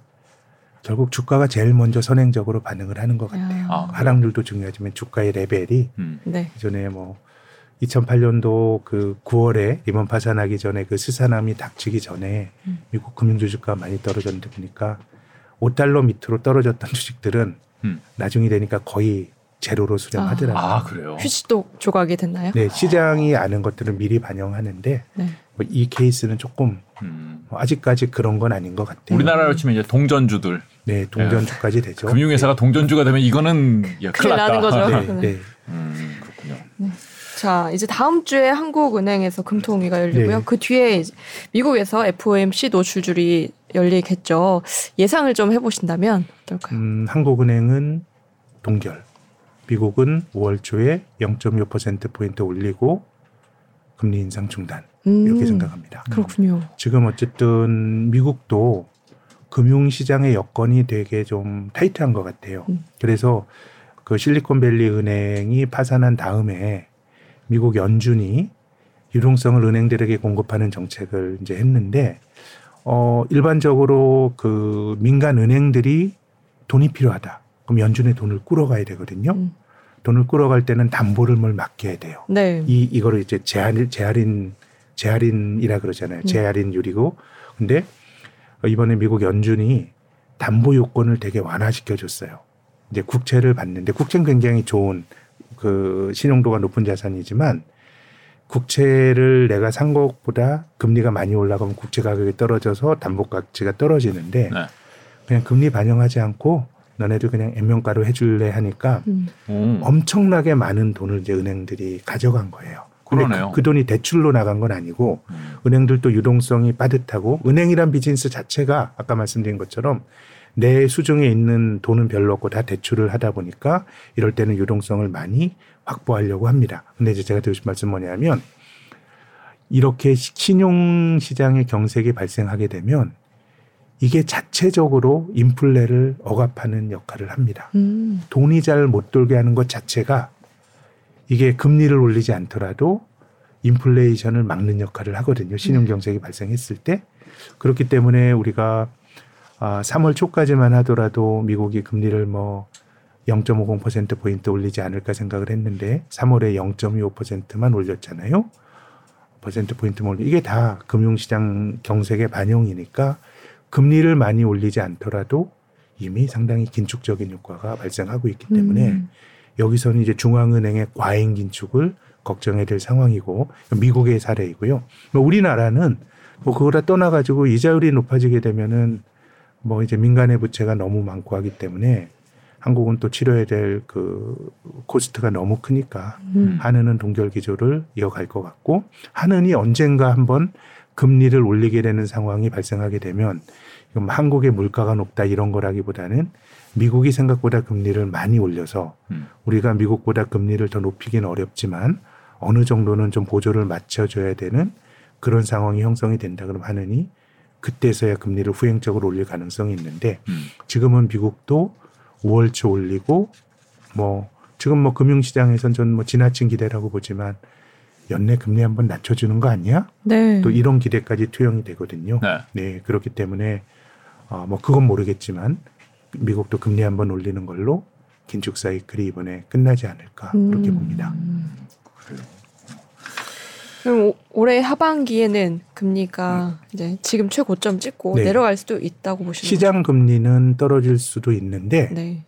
결국 주가가 제일 먼저 선행적으로 반응을 하는 것 같아요. 아, 하락률도 중요하지만 주가의 레벨이 음. 네. 전에 뭐 2008년도 그 9월에 리먼 파산하기 전에 그 스사남이 닥치기 전에 음. 미국 금융 주주가 많이 떨어졌는데 보니까 5달러 밑으로 떨어졌던 주식들은 음. 나중이 되니까 거의 제로로 수렴하더라고요. 아 그래요. 휴지도 조각이 됐나요? 네, 시장이 아는 것들을 미리 반영하는데 네. 뭐 이 케이스는 조금 음. 뭐 아직까지 그런 건 아닌 것 같아요. 우리나라로 치면 이제 동전주들 네, 동전주까지 되죠. 금융회사가 동전주가 되면 이거는 야, 큰일 큰일 났다. 나는 거죠. 네, 네. 네. 음, 그렇군요. 자, 이제 다음 주에 한국은행에서 금통위가 열리고요. 네. 그 뒤에 미국에서 FOMC 노출줄이 열리겠죠. 예상을 좀 해보신다면 어떨까요? 음, 한국은행은 동결. 미국은 5월 초에 0.6% 포인트 올리고 금리 인상 중단 이렇게 음, 생각합니다. 그렇군요. 지금 어쨌든 미국도 금융시장의 여건이 되게 좀 타이트한 것 같아요. 음. 그래서 그 실리콘밸리 은행이 파산한 다음에 미국 연준이 유동성을 은행들에게 공급하는 정책을 이제 했는데 어 일반적으로 그 민간 은행들이 돈이 필요하다. 그럼 연준에 돈을 끌어가야 되거든요. 음. 돈을 끌어갈 때는 담보를 뭘 맡겨야 돼요. 네. 이 이거를 이제 재할 재할인 재할인이라 그러잖아요. 음. 재할인율이고 근데 이번에 미국 연준이 담보 요건을 되게 완화시켜 줬어요. 이제 국채를 받는데 국채는 굉장히 좋은 그 신용도가 높은 자산이지만 국채를 내가 산 것보다 금리가 많이 올라가면 국채 가격이 떨어져서 담보 가치가 떨어지는데 네. 그냥 금리 반영하지 않고 너네들 그냥 액면가로 해줄래 하니까 음. 오, 엄청나게 많은 돈을 이제 은행들이 가져간 거예요. 그러네요. 그, 그 돈이 대출로 나간 건 아니고 음. 은행들도 유동성이 빠듯하고 은행이란 비즈니스 자체가 아까 말씀드린 것처럼 내 수중에 있는 돈은 별로 없고 다 대출을 하다 보니까 이럴 때는 유동성을 많이 확보하려고 합니다. 근데 이제 제가 드리고 싶은 말씀 뭐냐면 이렇게 신용 시장의 경색이 발생하게 되면 이게 자체적으로 인플레를 억압하는 역할을 합니다. 음. 돈이 잘 못 돌게 하는 것 자체가 이게 금리를 올리지 않더라도 인플레이션을 막는 역할을 하거든요. 신용 경색이 발생했을 때. 그렇기 때문에 우리가 아, 3월 초까지만 하더라도 미국이 금리를 뭐 0.50% 포인트 올리지 않을까 생각을 했는데 3월에 0.25%만 올렸잖아요. 퍼센트 포인트만 올리 이게 다 금융시장 경색의 반영이니까 금리를 많이 올리지 않더라도 이미 상당히 긴축적인 효과가 발생하고 있기 때문에 음. 여기서는 이제 중앙은행의 과잉 긴축을 걱정해야 될 상황이고 미국의 사례이고요. 뭐 우리나라는 뭐 그거라 떠나가지고 이자율이 높아지게 되면은 뭐 이제 민간의 부채가 너무 많고 하기 때문에 한국은 또 치러야 될 그 코스트가 너무 크니까 음. 한은은 동결 기조를 이어갈 것 같고 한은이 언젠가 한번 금리를 올리게 되는 상황이 발생하게 되면 이건 한국의 물가가 높다 이런 거라기보다는 미국이 생각보다 금리를 많이 올려서 음. 우리가 미국보다 금리를 더 높이긴 어렵지만 어느 정도는 좀 보조를 맞춰줘야 되는 그런 상황이 형성이 된다 그러면 하느니 그때서야 금리를 후행적으로 올릴 가능성이 있는데 음. 지금은 미국도 5월 초 올리고 뭐 지금 뭐 금융시장에선 전뭐 지나친 기대라고 보지만 연내 금리 한번 낮춰주는 거 아니야? 네. 또 이런 기대까지 투영이 되거든요. 네. 네, 그렇기 때문에 어, 뭐 그건 모르겠지만 미국도 금리 한번 올리는 걸로 긴축 사이클이 이번에 끝나지 않을까 그렇게 음. 봅니다. 그럼 오- 올해 하반기에는 금리가 이제 지금 최고점 찍고 음. 네. 내려갈 수도 있다고 보시는 시장 금리는 떨어질 수도 있는데, 거죠? 네.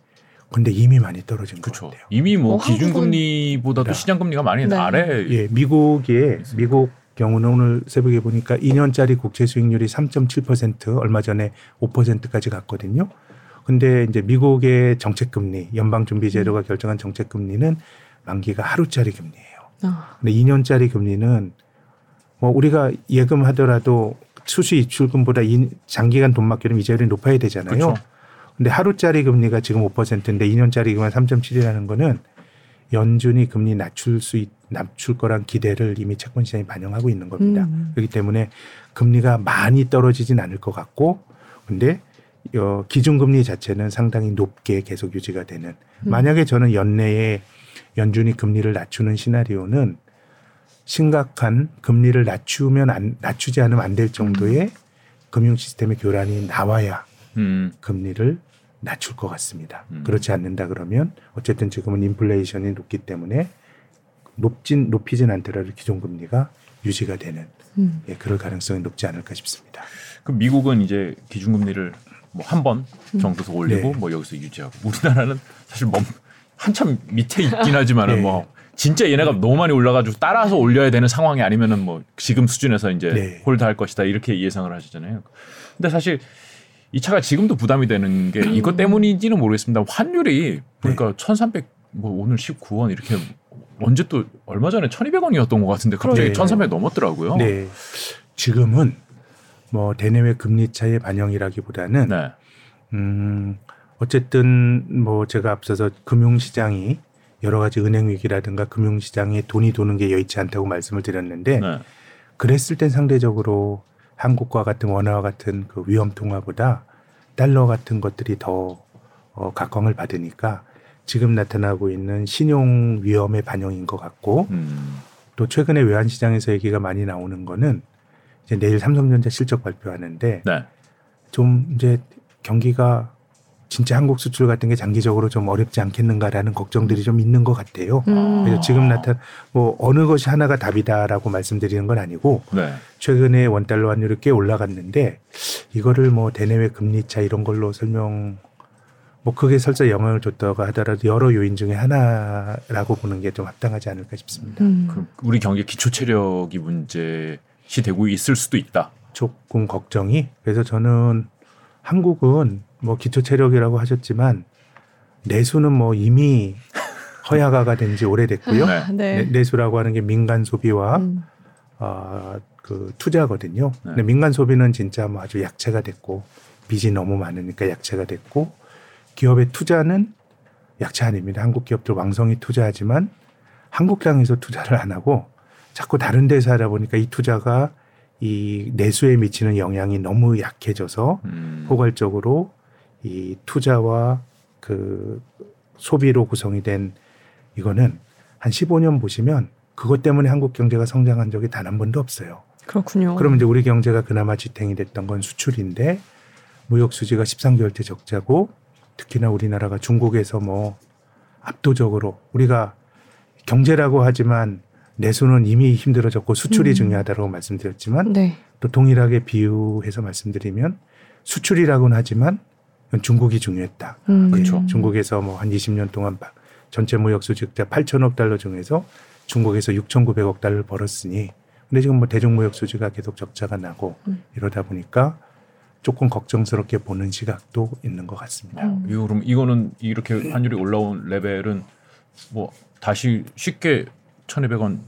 근데 이미 많이 떨어진 것 그렇죠. 같아요. 이미 뭐 어, 기준금리보다도 네. 시장금리가 많이 네. 아래. 예, 미국의 미국 경우는 오늘 새벽에 보니까 2년짜리 국채 수익률이 3.7% 얼마 전에 5%까지 갔거든요. 근데 이제 미국의 정책 금리, 연방 준비 제도가 결정한 정책 금리는 만기가 하루짜리 금리예요. 아, 근데 2년짜리 금리는 뭐 우리가 예금하더라도 수수 입출금보다 이- 장기간 돈 맡기면 이자율이 높아야 되잖아요. 그렇죠. 근데 하루짜리 금리가 지금 5%인데 2년짜리 금리가 3.7이라는 거는 연준이 금리 낮출 수 있, 낮출 거란 기대를 이미 채권 시장이 반영하고 있는 겁니다. 음. 그렇기 때문에 금리가 많이 떨어지진 않을 것 같고 근데 어, 기준금리 자체는 상당히 높게 계속 유지가 되는 음. 만약에 저는 연내에 연준이 금리를 낮추는 시나리오는 심각한 금리를 낮추면 안, 낮추지 않으면 안 될 정도의 금융 시스템의 교란이 나와야 음. 금리를 낮출 것 같습니다. 음. 그렇지 않는다 그러면 어쨌든 지금은 인플레이션이 높기 때문에 높진 높이진 않더라도 기존 금리가 유지가 되는 음. 예, 그럴 가능성이 높지 않을까 싶습니다. 그 미국은 이제 기준금리를 뭐 한 번 정도서 올리고 네. 뭐 여기서 유지하고 우리나라는 사실 뭐 한참 밑에 있긴 하지만은 네. 뭐 진짜 얘네가 너무 많이 올라가지고 따라서 올려야 되는 상황이 아니면은 뭐 지금 수준에서 이제 네. 홀드할 것이다 이렇게 예상을 하시잖아요. 근데 사실 이 차가 지금도 부담이 되는 게 이것 때문인지는 모르겠습니다. 환율이 보니까 1,300 뭐 오늘 19원 이렇게 언제 또 얼마 전에 1,200원이었던 것 같은데 갑자기 그러네요. 1,300 넘었더라고요. 네, 지금은 뭐 대내외 금리 차의 반영이라기보다는 네. 음, 어쨌든 뭐 제가 앞서서 금융시장이 여러 가지 은행 위기라든가 금융시장에 돈이 도는 게 여의치 않다고 말씀을 드렸는데 네. 그랬을 땐 상대적으로 한국과 같은 원화와 같은 그 위험 통화보다 달러 같은 것들이 더 어, 각광을 받으니까 지금 나타나고 있는 신용 위험의 반영인 것 같고 음. 또 최근에 외환 시장에서 얘기가 많이 나오는 거는 이제 내일 삼성전자 실적 발표하는데 네. 좀 이제 경기가 진짜 한국 수출 같은 게 장기적으로 좀 어렵지 않겠는가라는 걱정들이 좀 있는 것 같아요. 음. 그래서 지금 나타 뭐 어느 것이 하나가 답이다라고 말씀드리는 건 아니고 네. 최근에 원 달러 환율이 꽤 올라갔는데 이거를 뭐 대내외 금리 차 이런 걸로 설명 뭐 그게 설사 영향을 줬다고 하더라도 여러 요인 중에 하나라고 보는 게 좀 합당하지 않을까 싶습니다. 음. 그 우리 경기 기초 체력이 문제시 되고 있을 수도 있다. 조금 걱정이 그래서 저는 한국은 뭐 기초 체력이라고 하셨지만 내수는 뭐 이미 허약화가 된 지 오래됐고요. 네. 네. 내, 수라고 하는 게 민간 소비와 음. 어, 그 투자거든요. 네. 근데 민간 소비는 진짜 뭐 아주 약체가 됐고 빚이 너무 많으니까 약체가 됐고 기업의 투자는 약체 아닙니다. 한국 기업들 왕성히 투자하지만 한국 땅에서 투자를 안 하고 자꾸 다른 데서 하다 보니까 이 투자가 이 내수에 미치는 영향이 너무 약해져서 음. 포괄적으로 이 투자와 그 소비로 구성이 된 이거는 한 15년 보시면 그것 때문에 한국 경제가 성장한 적이 단 한 번도 없어요. 그렇군요. 그러면 이제 우리 경제가 그나마 지탱이 됐던 건 수출인데 무역 수지가 13개월째 적자고 특히나 우리나라가 중국에서 뭐 압도적으로 우리가 경제라고 하지만 내수는 이미 힘들어졌고 수출이 음. 중요하다고 말씀드렸지만 네. 또 동일하게 비유해서 말씀드리면 수출이라고는 하지만 중국이 중요했다. 음. 그렇죠. 중국에서 뭐 한 20년 동안 바- 전체 무역 수지가 8천억 달러 중에서 중국에서 6,900억 달러를 벌었으니 근데 지금 뭐 대중 무역 수지가 계속 적자가 나고 음. 이러다 보니까 조금 걱정스럽게 보는 시각도 있는 것 같습니다. 음. 이거 그럼 이거는 이렇게 환율이 올라온 레벨은 뭐 다시 쉽게 1,200원 밑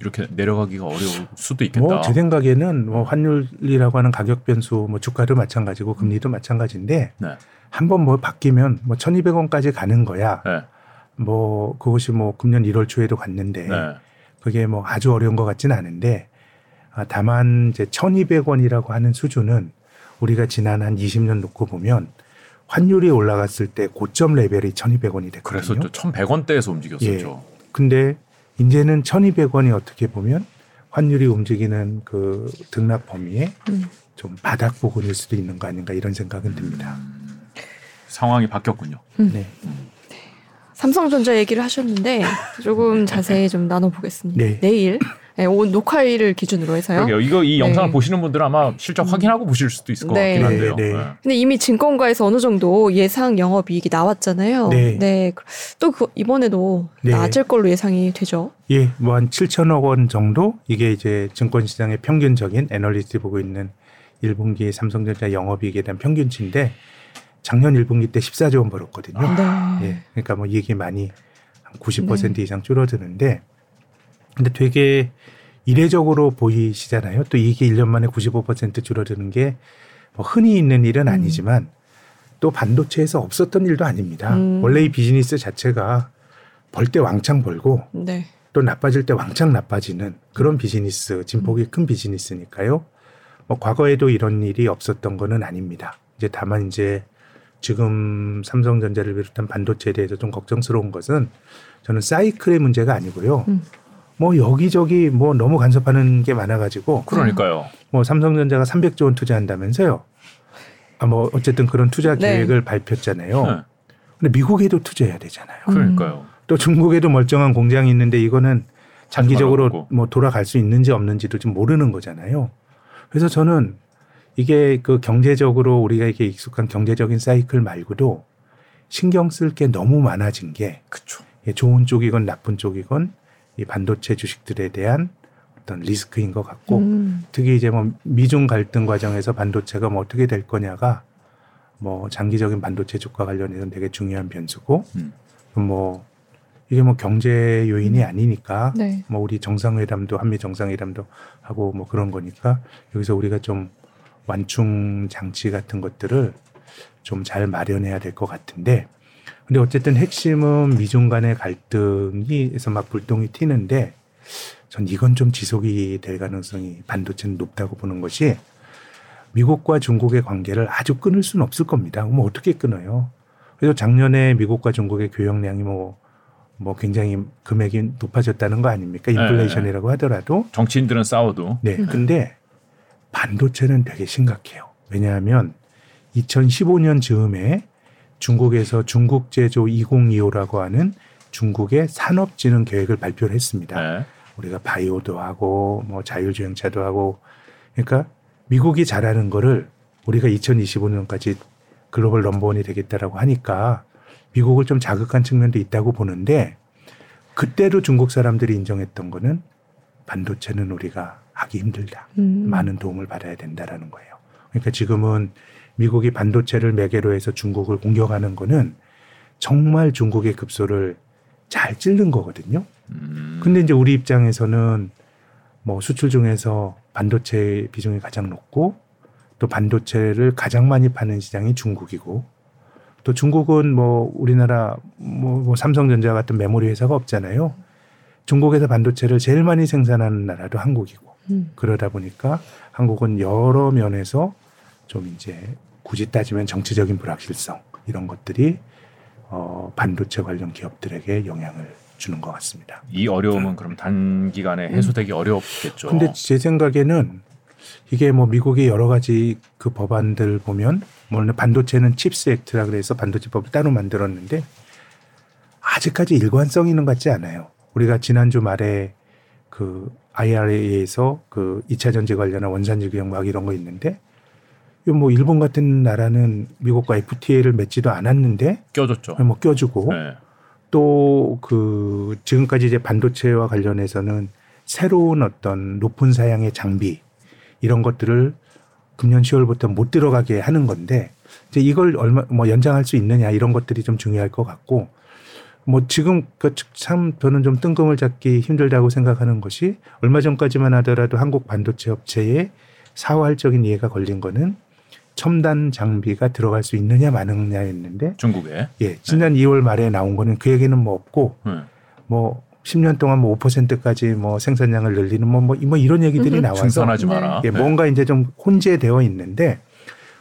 이렇게 내려가기가 어려울 수도 있겠다. 뭐 제 생각에는 뭐 환율이라고 하는 가격 변수 뭐 주가도 마찬가지고 금리도 마찬가지인데 네. 한번 뭐 바뀌면 뭐 1,200원까지 가는 거야. 네. 뭐 그것이 뭐 금년 1월 초에도 갔는데 네. 그게 뭐 아주 어려운 것 같지는 않은데 아, 다만 이제 1,200원이라고 하는 수준은 우리가 지난 한 20년 놓고 보면 환율이 올라갔을 때 고점 레벨이 1,200원이 됐거든요. 그래서 또 1,100원대에서 움직였었죠. 근데 이제는 1,200원이 어떻게 보면 환율이 움직이는 그 등락 범위에 음. 좀 바닥 부분일 수도 있는 거 아닌가 이런 생각은 듭니다. 상황이 바뀌었군요. 네. 삼성전자 얘기를 하셨는데 조금 자세히 좀 나눠보겠습니다. 네. 내일 네, 오늘 녹화일을 기준으로 해서요. 그러게요. 이거 이 영상을 네. 보시는 분들은 아마 실적 음. 확인하고 보실 수도 있을 것 네. 같긴 한데요. 네, 네. 네. 근데 이미 증권가에서 어느 정도 예상 영업이익이 나왔잖아요. 네. 또 그, 이번에도 네. 낮을 걸로 예상이 되죠. 예, 뭐 한 7천억 원 정도 이게 이제 증권시장의 평균적인 애널리스트 보고 있는 1분기 삼성전자 영업이익에 대한 평균치인데 작년 1분기 때 14조 원 벌었거든요. 네. 예, 그러니까 뭐 이익이 많이 한90% 네. 이상 줄어드는데 근데 되게 이례적으로 보이시잖아요. 또 이게 1년 만에 95% 줄어드는 게 뭐 흔히 있는 일은 음. 아니지만 또 반도체에서 없었던 일도 아닙니다. 음. 원래 이 비즈니스 자체가 벌 때 왕창 벌고 네. 또 나빠질 때 왕창 나빠지는 그런 비즈니스, 진폭이 큰 비즈니스니까요. 뭐 과거에도 이런 일이 없었던 거는 아닙니다. 이제 다만 이제 지금 삼성전자를 비롯한 반도체에 대해서 좀 걱정스러운 것은 저는 사이클의 문제가 아니고요. 음. 뭐 여기저기 뭐 너무 간섭하는 게 많아가지고 그러니까요. 뭐 삼성전자가 300조 원 투자한다면서요. 아 뭐 어쨌든 그런 투자 네. 계획을 발표했잖아요. 네. 근데 미국에도 투자해야 되잖아요. 음. 그러니까요. 또 중국에도 멀쩡한 공장이 있는데 이거는 장기적으로. 뭐 돌아갈 수 있는지 없는지도 좀 모르는 거잖아요. 그래서 저는 이게 그 경제적으로 우리가 이게 익숙한 경제적인 사이클 말고도 신경 쓸 게 너무 많아진 게 그렇죠. 이게 좋은 쪽이건 나쁜 쪽이건 이 반도체 주식들에 대한 어떤 리스크인 것 같고 음. 특히 이제 뭐 미중 갈등 과정에서 반도체가 뭐 어떻게 될 거냐가 뭐 장기적인 반도체 주가 관련해서는 되게 중요한 변수고 음. 뭐 이게 뭐 경제 요인이 아니니까 네. 뭐 우리 정상회담도 한미 정상회담도 하고 뭐 그런 거니까 여기서 우리가 좀 완충 장치 같은 것들을 좀 잘 마련해야 될 것 같은데 근데 어쨌든 핵심은 미중 간의 갈등이에서 막 불똥이 튀는데 전 이건 좀 지속이 될 가능성이 반도체는 높다고 보는 것이 미국과 중국의 관계를 아주 끊을 수는 없을 겁니다. 뭐 어떻게 끊어요? 그래서 작년에 미국과 중국의 교역량이 뭐, 뭐 굉장히 금액이 높아졌다는 거 아닙니까? 인플레이션이라고 하더라도. 정치인들은 싸워도 네. 음. 근데 반도체는 되게 심각해요. 왜냐하면 2015년 즈음에 중국에서 중국 제조 2025라고 하는 중국의 산업진흥 계획을 발표를 했습니다. 네. 우리가 바이오도 하고 뭐 자율주행차도 하고 그러니까 미국이 잘하는 거를 우리가 2025년까지 글로벌 넘버원이 되겠다라고 하니까 미국을 좀 자극한 측면도 있다고 보는데 그때도 중국 사람들이 인정했던 거는 반도체는 우리가 하기 힘들다. 음. 많은 도움을 받아야 된다라는 거예요. 그러니까 지금은 미국이 반도체를 매개로 해서 중국을 공격하는 거는 정말 중국의 급소를 잘 찌른 거거든요. 음. 근데 이제 우리 입장에서는 뭐 수출 중에서 반도체 비중이 가장 높고 또 반도체를 가장 많이 파는 시장이 중국이고 또 중국은 뭐 우리나라 뭐, 뭐 삼성전자 같은 메모리 회사가 없잖아요. 중국에서 반도체를 제일 많이 생산하는 나라도 한국이고 음. 그러다 보니까 한국은 여러 면에서 좀 이제 굳이 따지면 정치적인 불확실성 이런 것들이 어, 반도체 관련 기업들에게 영향을 주는 것 같습니다. 이 어려움은 그럼 단기간에 해소되기 어렵겠죠. 근데 제 생각에는 이게 뭐 미국의 여러 가지 그 법안들 보면 물론 반도체는 칩스 액트라 그래서 반도체법을 따로 만들었는데 아직까지 일관성 있는 것 같지 않아요. 우리가 지난주 말에 그 IRA에서 그 2차 전지 관련한 원산지 규약 막 이런 거 있는데 뭐 일본 같은 나라는 미국과 FTA를 맺지도 않았는데 껴줬죠. 뭐 껴주고 네. 또그 지금까지 이제 반도체와 관련해서는 새로운 어떤 높은 사양의 장비 이런 것들을 금년 10월부터 못 들어가게 하는 건데 이제 이걸 얼마 뭐 연장할 수 있느냐 이런 것들이 좀 중요할 것 같고 뭐 지금 그참 저는 좀 뜬금을 잡기 힘들다고 생각하는 것이 얼마 전까지만 하더라도 한국 반도체 업체에 사활적인 이해가 걸린 거는 첨단 장비가 들어갈 수 있느냐 마느냐였는데 중국에. 예 지난 2월 말에 나온 거는 그 얘기는 뭐 없고 네. 뭐 10년 동안 뭐 5%까지 뭐 생산량을 늘리는 뭐, 뭐, 뭐 이런 얘기들이 음흠. 나와서 네. 마라. 예, 네. 뭔가 이제 좀 혼재되어 있는데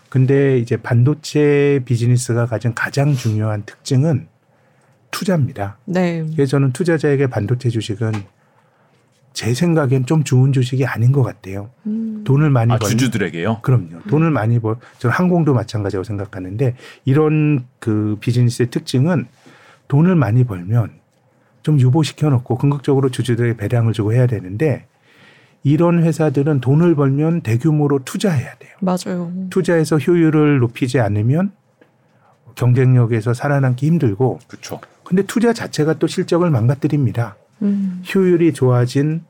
근데 이제 반도체 비즈니스가 가진 가장 중요한 특징은 투자입니다. 네. 그래서 저는 투자자에게 반도체 주식은 제 생각엔 좀 좋은 주식이 아닌 것 같아요. 음. 돈을 많이 아벌 주주들에게요. 그럼요. 돈을 많이 벌, 저는 항공도 마찬가지라고 생각하는데 이런 그 비즈니스의 특징은 돈을 많이 벌면 좀 유보시켜 놓고 궁극적으로 주주들에게 배당을 주고 해야 되는데 이런 회사들은 돈을 벌면 대규모로 투자해야 돼요. 맞아요. 투자해서 효율을 높이지 않으면 경쟁력에서 살아남기 힘들고 그렇죠. 근데 투자 자체가 또 실적을 망가뜨립니다. 음. 효율이 좋아진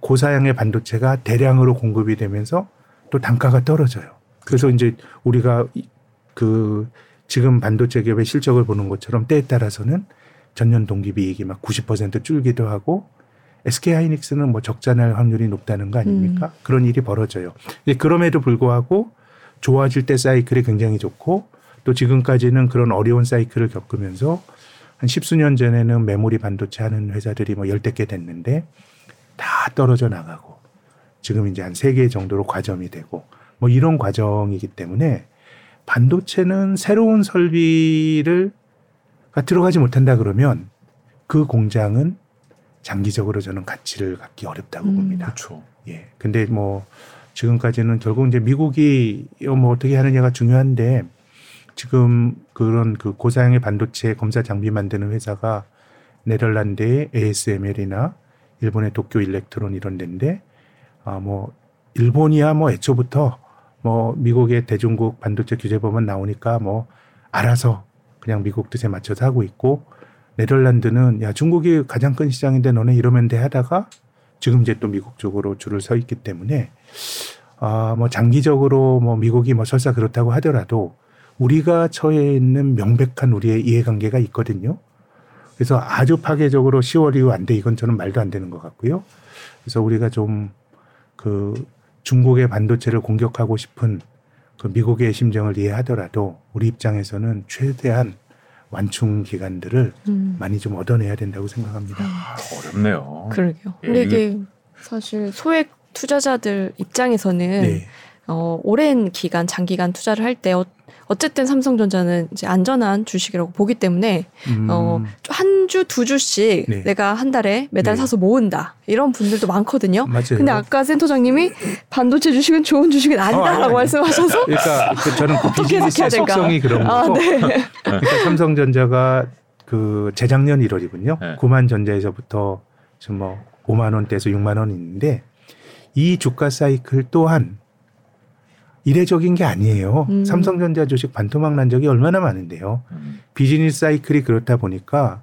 고사양의 반도체가 대량으로 공급이 되면서 또 단가가 떨어져요. 그래서 이제 우리가 이- 그 지금 반도체 기업의 실적을 보는 것처럼 때에 따라서는 전년 동기 비익이 막 90% 줄기도 하고 SK 하이닉스는 뭐 적자 날 확률이 높다는 거 아닙니까? 그런 일이 벌어져요. 근데 그럼에도 불구하고 좋아질 때 사이클이 굉장히 좋고 또 지금까지는 그런 어려운 사이클을 겪으면서 한 십수년 전에는 메모리 반도체 하는 회사들이 뭐 열댓 개 됐는데 다 떨어져 나가고 지금 이제 한 세 개 정도로 과점이 되고 뭐 이런 과정이기 때문에 반도체는 새로운 설비를 가 들어가지 못한다 그러면 그 공장은 장기적으로 저는 가치를 갖기 어렵다고 음. 봅니다. 그렇죠. 예. 근데 뭐 지금까지는 결국 이제 미국이 뭐 어떻게 하느냐가 중요한데 지금 그런 그 고사양의 반도체 검사 장비 만드는 회사가 네덜란드의 ASML이나 일본의 도쿄 일렉트론 이런 데인데 아뭐 일본이야 뭐 애초부터 뭐 미국의 대중국 반도체 규제법은 나오니까 뭐 알아서 그냥 미국 뜻에 맞춰서 하고 있고 네덜란드는 야 중국이 가장 큰 시장인데 너네 이러면 돼 하다가 지금 이제 또 미국 쪽으로 줄을 서 있기 때문에 아뭐 장기적으로 뭐 미국이 뭐 설사 그렇다고 하더라도 우리가 처해 있는 명백한 우리의 이해관계가 있거든요. 그래서 아주 파괴적으로 10월 이후 안 돼 이건 저는 말도 안 되는 것 같고요. 그래서 우리가 좀 그 중국의 반도체를 공격하고 싶은 그 미국의 심정을 이해하더라도 우리 입장에서는 최대한 완충 기간들을 음. 많이 좀 얻어내야 된다고 생각합니다. 아, 어렵네요. 그러게요. 예, 근데 이게- 이게 사실 소액 투자자들 입장에서는 네. 어, 오랜 기간, 장기간 투자를 할 때 어, 어쨌든 삼성전자는 이제 안전한 주식이라고 보기 때문에 음, 어, 한 주, 두 주씩 네. 내가 한 달에 매달 네. 사서 모은다. 이런 분들도 많거든요. 맞아요. 근데 아까 센터장님이 반도체 주식은 좋은 주식은 아니다라고 아니, 아니. 말씀하셔서 그러니까 그 저는 그 어떻게 해석해야 될까? 속성이 그런 아, 거고 네. 그러니까 삼성전자가 그 재작년 1월이군요. 네. 9만 전자에서부터 지금 뭐 5만 원대에서 6만 원 있는데 이 주가 사이클 또한 이례적인 게 아니에요. 음. 삼성전자 주식 반토막 난 적이 얼마나 많은데요. 음, 비즈니스 사이클이 그렇다 보니까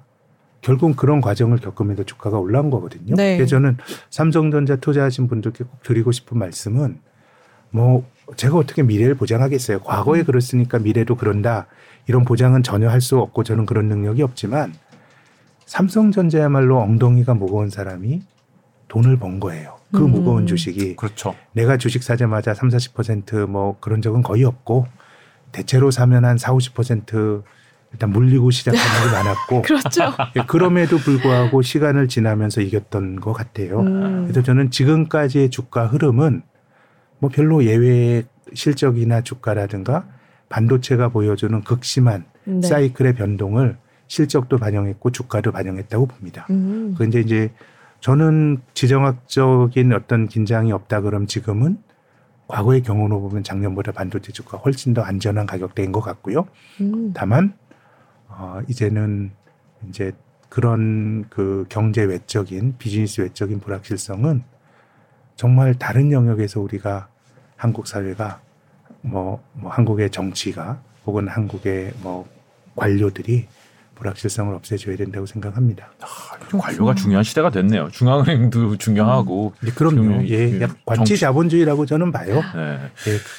결국 그런 과정을 겪으면서 주가가 올라온 거거든요. 네. 그래서 저는 삼성전자 투자하신 분들께 꼭 드리고 싶은 말씀은 뭐 제가 어떻게 미래를 보장하겠어요. 과거에 그랬으니까 미래도 그런다. 이런 보장은 전혀 할 수 없고 저는 그런 능력이 없지만 삼성전자야말로 엉덩이가 무거운 사람이 돈을 번 거예요. 그 음. 무거운 주식이 그렇죠. 내가 주식 사자마자 3, 40%뭐 그런 적은 거의 없고 대체로 사면 한 4, 50% 일단 물리고 시작하는 게 많았고 그렇죠. 예, 그럼에도 불구하고 시간을 지나면서 이겼던 것 같아요. 음. 그래서 저는 지금까지의 주가 흐름은 뭐 별로 예외 실적이나 주가라든가 반도체가 보여주는 극심한 네. 사이클의 변동을 실적도 반영했고 주가도 반영했다고 봅니다. 음. 그런데 이제 저는 지정학적인 어떤 긴장이 없다 그럼 지금은 과거의 경험으로 보면 작년보다 반도체 주가 훨씬 더 안전한 가격대인 것 같고요. 음. 다만 어 이제는 이제 그런 그 경제 외적인 비즈니스 외적인 불확실성은 정말 다른 영역에서 우리가 한국 사회가 뭐, 뭐 한국의 정치가 혹은 한국의 뭐 관료들이 불확실성을 없애줘야 된다고 생각합니다. 관료가 중요한 시대가 됐네요. 중앙은행도 중요하고. 네, 그럼요. 지금 예, 이- 약간 관치 자본주의라고 저는 봐요. 네.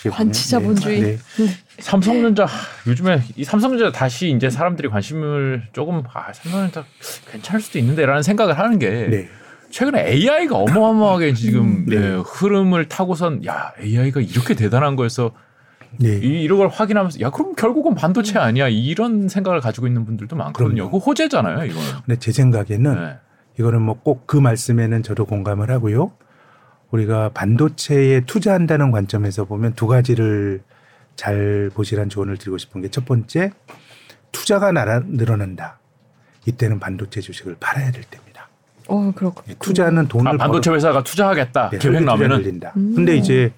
예. 관치 자본주의. 네, 네. 삼성전자 요즘에 이 삼성전자 다시 이제 사람들이 관심을 조금 아 삼성전자 괜찮을 수도 있는데라는 생각을 하는 게 네. 최근에 AI가 어마어마하게 지금 네. 네, 흐름을 타고선 야 AI가 이렇게 대단한 거에서 네. 이, 이런 걸 확인하면서 야 그럼 결국은 반도체 아니야 이런 생각을 가지고 있는 분들도 많거든요. 그럼요. 그 호재잖아요 이거는. 근데 제 생각에는 네. 이거는 뭐 꼭 그 말씀에는 저도 공감을 하고요. 우리가 반도체에 투자한다는 관점에서 보면 두 가지를 잘 보시란 조언을 드리고 싶은 게 첫 번째 투자가 나라, 늘어난다. 이때는 반도체 주식을 팔아야 될 때입니다. 어, 그렇고. 예, 투자는 돈을 아, 반도체 회사가 투자하겠다 벌어- 예, 계획 늘린다. 음. 근데 이제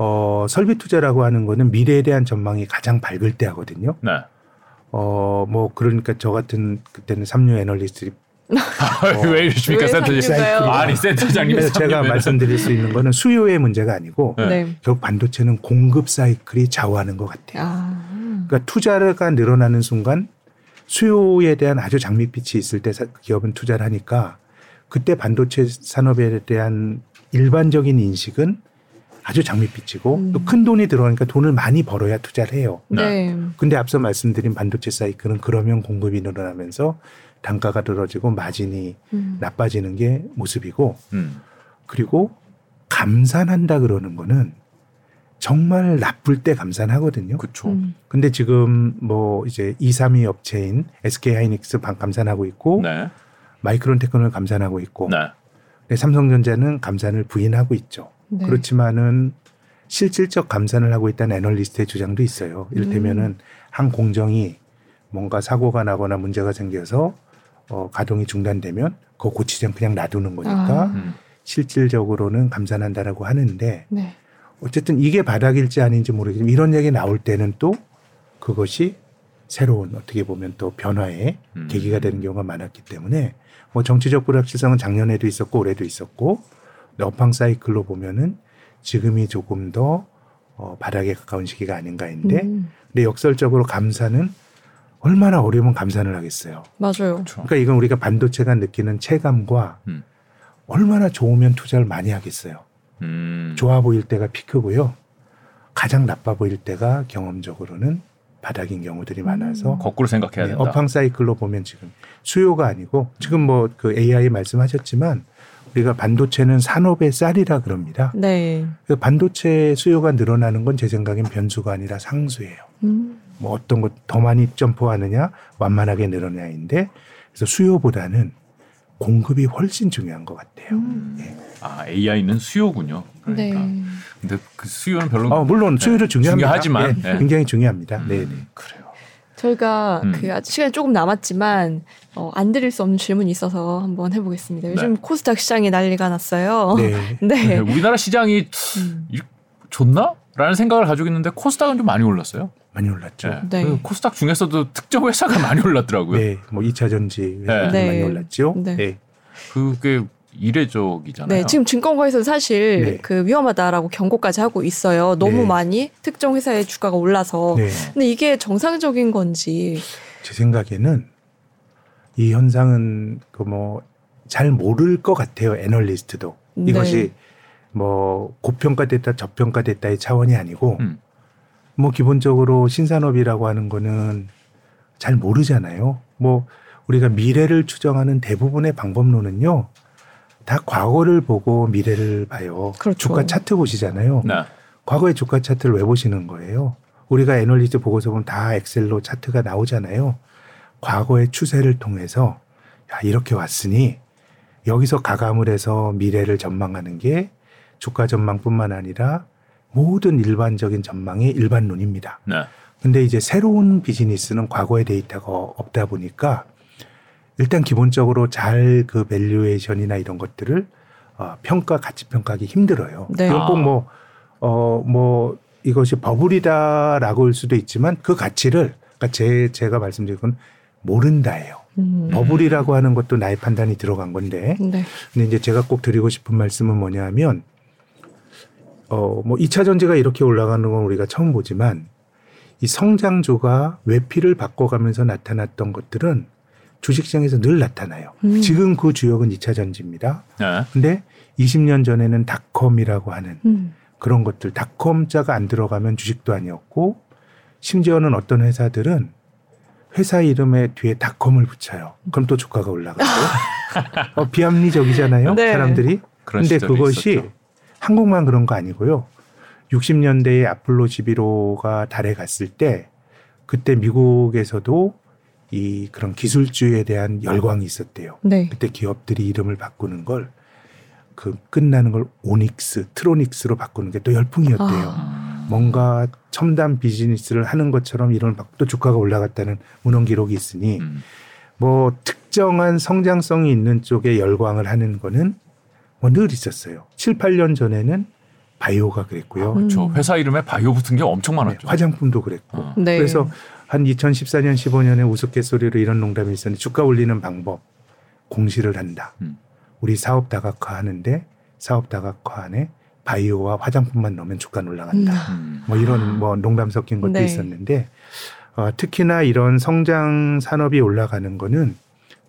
어, 설비 투자라고 하는 거는 미래에 대한 전망이 가장 밝을 때 하거든요. 네. 어, 뭐 그러니까 저 같은 그때는 삼류 애널리스트 왜 이러십니까 왜 센터장? 상류가요? 아니 센터장님 제가 말씀드릴 수 있는 거는 수요의 문제가 아니고 네. 네. 결국 반도체는 공급 사이클이 좌우하는 것 같아요. 아. 그러니까 투자가 늘어나는 순간 수요에 대한 아주 장밋빛이 있을 때 사- 기업은 투자를 하니까 그때 반도체 산업에 대한 일반적인 인식은 아주 장밋빛이고 음. 또큰 돈이 들어가니까 돈을 많이 벌어야 투자를 해요. 네. 근데 앞서 말씀드린 반도체 사이클은 그러면 공급이 늘어나면서 단가가 떨어지고 마진이 음. 나빠지는 게 모습이고 음. 그리고 감산한다 그러는 거는 정말 나쁠 때 감산하거든요. 그렇죠. 음. 근데 지금 뭐 이제 2, 3위 업체인 SK 하이닉스 방- 감산하고 있고 네. 마이크론 테크노를 감산하고 있고 네. 삼성전자는 감산을 부인하고 있죠. 네. 그렇지만은 실질적 감산을 하고 있다는 애널리스트의 주장도 있어요. 이를테면은 음. 한 공정이 뭔가 사고가 나거나 문제가 생겨서 어, 가동이 중단되면 그거 고치지 않고 그냥 놔두는 거니까 아. 음. 실질적으로는 감산한다라고 하는데 네. 어쨌든 이게 바닥일지 아닌지 모르겠지만 이런 얘기 나올 때는 또 그것이 새로운 어떻게 보면 또 변화의 음. 계기가 되는 경우가 많았기 때문에 뭐 정치적 불확실성은 작년에도 있었고 올해도 있었고 업황 사이클로 보면은 지금이 조금 더 어, 바닥에 가까운 시기가 아닌가인데 음. 근데 역설적으로 감사는 얼마나 어려우면 감산을 하겠어요. 맞아요. 그렇죠. 그러니까 이건 우리가 반도체가 느끼는 체감과 음. 얼마나 좋으면 투자를 많이 하겠어요. 음. 좋아 보일 때가 피크고요. 가장 나빠 보일 때가 경험적으로는 바닥인 경우들이 많아서 거꾸로 생각해야 네, 된다. 업황 사이클로 보면 지금 수요가 아니고 지금 뭐 그 AI 말씀하셨지만 우리가 반도체는 산업의 쌀이라 그럽니다. 네. 그 반도체 수요가 늘어나는 건 제 생각엔 변수가 아니라 상수예요. 음. 뭐 어떤 것 더 많이 점프하느냐 완만하게 늘어나는데 그래서 수요보다는 공급이 훨씬 중요한 것 같아요. 음. 예. 아 AI는 수요군요. 그러니까. 네. 근데 그 수요는 별로 어, 물론 수요도 네, 중요합니다. 중요하지만, 예, 네. 굉장히 중요합니다. 음, 네, 네. 그래요. 저희가 음. 그 아직 시간이 조금 남았지만 어, 안 드릴 수 없는 질문이 있어서 한번 해보겠습니다. 요즘 네. 코스닥 시장이 난리가 났어요. 네. 네. 네, 우리나라 시장이 음. 이- 좋나? 라는 생각을 가지고 있는데 코스닥은 좀 많이 올랐어요. 많이 올랐죠. 네. 네. 그 코스닥 중에서도 특정 회사가 많이 올랐더라고요. 네, 뭐 2차 전지 회사들 네. 많이 올랐죠. 네. 네. 그게 이례적이잖아요. 네, 지금 증권가에서 사실 네. 그 위험하다라고 경고까지 하고 있어요. 너무 네. 많이 특정 회사의 주가가 올라서. 네. 근데 이게 정상적인 건지. 제 생각에는 이 현상은 그 뭐 잘 모를 것 같아요. 애널리스트도 네. 이것이 뭐 고평가됐다 저평가됐다의 차원이 아니고 음. 뭐 기본적으로 신산업이라고 하는 거는 잘 모르잖아요. 뭐 우리가 미래를 추정하는 대부분의 방법론은요. 다 과거를 보고 미래를 봐요. 그렇죠. 주가 차트 보시잖아요. 네. 과거의 주가 차트를 왜 보시는 거예요? 우리가 애널리스트 보고서 보면 다 엑셀로 차트가 나오잖아요. 과거의 추세를 통해서 야, 이렇게 왔으니 여기서 가감을 해서 미래를 전망하는 게 주가 전망뿐만 아니라 모든 일반적인 전망의 일반론입니다. 네. 근데 이제 새로운 비즈니스는 과거의 데이터가 없다 보니까 일단 기본적으로 잘 그 valuation이나 이런 것들을 어, 평가 가치 평가하기 힘들어요. 네. 이건 꼭 뭐 어, 뭐 이것이 버블이다라고 할 수도 있지만 그 가치를 그러니까 제 제가 말씀드린 건 모른다예요. 음. 버블이라고 하는 것도 나의 판단이 들어간 건데 네. 근데 이제 제가 꼭 드리고 싶은 말씀은 뭐냐면 어 뭐 2차 전지가 이렇게 올라가는 건 우리가 처음 보지만 이 성장주가 외피를 바꿔가면서 나타났던 것들은 주식시장에서 늘 나타나요. 음. 지금 그 주역은 2차 전지입니다. 네. 근데 20년 전에는 닷컴이라고 하는 음. 그런 것들 닷컴자가 안 들어가면 주식도 아니었고 심지어는 어떤 회사들은 회사 이름에 뒤에 닷컴을 붙여요. 그럼 또 주가가 올라가고 어, 비합리적이잖아요. 네. 사람들이. 그런 근데 시절이 그것이 있었죠. 한국만 그런 거 아니고요. 60년대에 아폴로 11호가 달에 갔을 때 그때 미국에서도 이 그런 기술주에 대한 열광이 있었대요. 네. 그때 기업들이 이름을 바꾸는 걸 그 끝나는 걸 오닉스, 트로닉스로 바꾸는 게 또 열풍이었대요. 아. 뭔가 첨단 비즈니스를 하는 것처럼 이런 또 주가가 올라갔다는 문헌 기록이 있으니 음. 뭐 특정한 성장성이 있는 쪽에 열광을 하는 거는 뭐 늘 있었어요. 7, 8년 전에는 바이오가 그랬고요. 음. 저 회사 이름에 바이오 붙은 게 엄청 네, 많았죠. 화장품도 그랬고. 어. 네. 그래서 한 2014년, 15년에 우스갯소리로 이런 농담이 있었는데 주가 올리는 방법 공시를 한다. 음. 우리 사업 다각화 하는데 사업 다각화 안에 바이오와 화장품만 넣으면 주가는 올라간다. 음. 뭐 이런 뭐 농담 섞인 것도 네. 있었는데 어, 특히나 이런 성장 산업이 올라가는 거는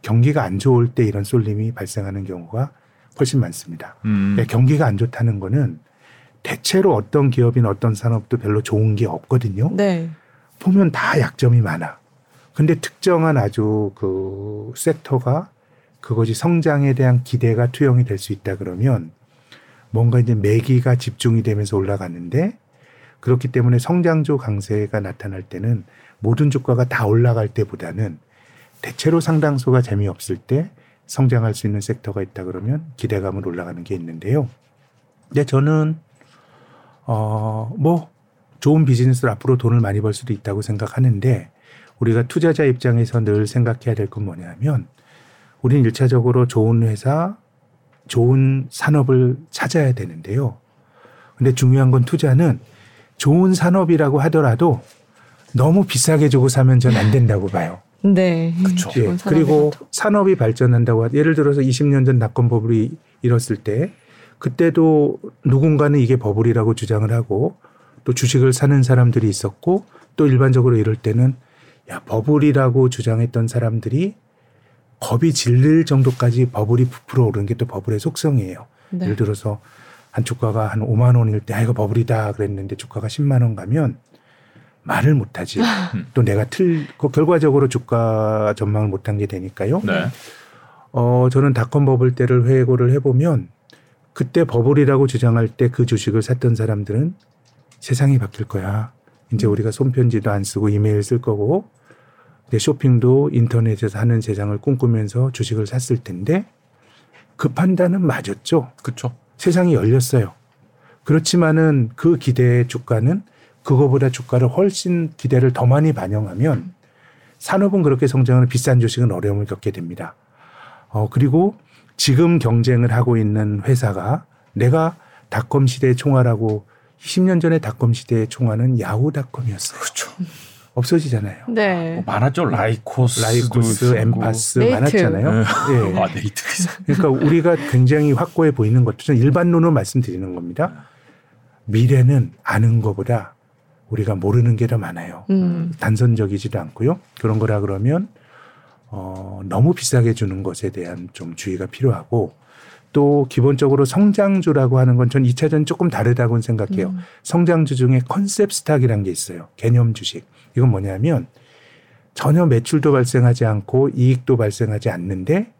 경기가 안 좋을 때 이런 쏠림이 발생하는 경우가 훨씬 많습니다. 음. 그러니까 경기가 안 좋다는 거는 대체로 어떤 기업이나 어떤 산업도 별로 좋은 게 없거든요. 네. 보면 다 약점이 많아. 근데 특정한 아주 그 섹터가 그것이 성장에 대한 기대가 투영이 될 수 있다 그러면 뭔가 이제 매기가 집중이 되면서 올라가는데 그렇기 때문에 성장주 강세가 나타날 때는 모든 주가가 다 올라갈 때보다는 대체로 상당수가 재미없을 때 성장할 수 있는 섹터가 있다 그러면 기대감으로 올라가는 게 있는데요. 근데 저는 어 뭐 좋은 비즈니스로 앞으로 돈을 많이 벌 수도 있다고 생각하는데 우리가 투자자 입장에서 늘 생각해야 될 건 뭐냐면 우리는 일차적으로 좋은 회사, 좋은 산업을 찾아야 되는데요. 근데 중요한 건 투자는 좋은 산업이라고 하더라도 너무 비싸게 주고 사면 전 안 된다고 봐요. 네. 그쵸. 예, 그리고. 산업이 발전한다고 하 예를 들어서 20년 전 닷컴 버블이 일었을 때 그때도 누군가는 이게 버블이라고 주장을 하고 또 주식을 사는 사람들이 있었고 또 일반적으로 이럴 때는 야 버블이라고 주장했던 사람들이 겁이 질릴 정도까지 버블이 부풀어 오르는 게 또 버블의 속성이에요. 네. 예를 들어서 한 주가가 한 5만 원일 때 아, 이거 버블이다 그랬는데 주가가 10만 원 가면 말을 못하지. 또 내가 틀, 그 결과적으로 주가 전망을 못한 게 되니까요. 네. 어, 저는 닷컴 버블 때를 회고를 해보면 그때 버블이라고 주장할 때 그 주식을 샀던 사람들은 세상이 바뀔 거야. 이제 우리가 손편지도 안 쓰고 이메일 쓸 거고 내 쇼핑도 인터넷에서 하는 세상을 꿈꾸면서 주식을 샀을 텐데 그 판단은 맞았죠. 그렇죠. 세상이 열렸어요. 그렇지만은 그 기대의 주가는 그거보다 주가를 훨씬 기대를 더 많이 반영하면 산업은 그렇게 성장하는 비싼 주식은 어려움을 겪게 됩니다. 어, 그리고 지금 경쟁을 하고 있는 회사가 내가 닷컴 시대의 총아라고 10년 전에 닷컴 시대의 총아는 야후 닷컴이었어요. 그렇죠. 없어지잖아요. 네. 뭐 많았죠. 라이코스, 라이코스, 엠파스 네이트. 많았잖아요. 네. 예. 아 네이트. 그러니까 우리가 굉장히 확고해 보이는 것도 전 일반론으로 말씀드리는 겁니다. 미래는 아는 것보다 우리가 모르는 게 더 많아요. 음. 단선적이지도 않고요. 그런 거라 그러면 어, 너무 비싸게 주는 것에 대한 좀 주의가 필요하고 또 기본적으로 성장주라고 하는 건전 2차전 조금 다르다고 생각해요. 음. 성장주 중에 컨셉 스탁이라는 게 있어요. 개념 주식. 이건 뭐냐면 전혀 매출도 발생하지 않고 이익도 발생하지 않는데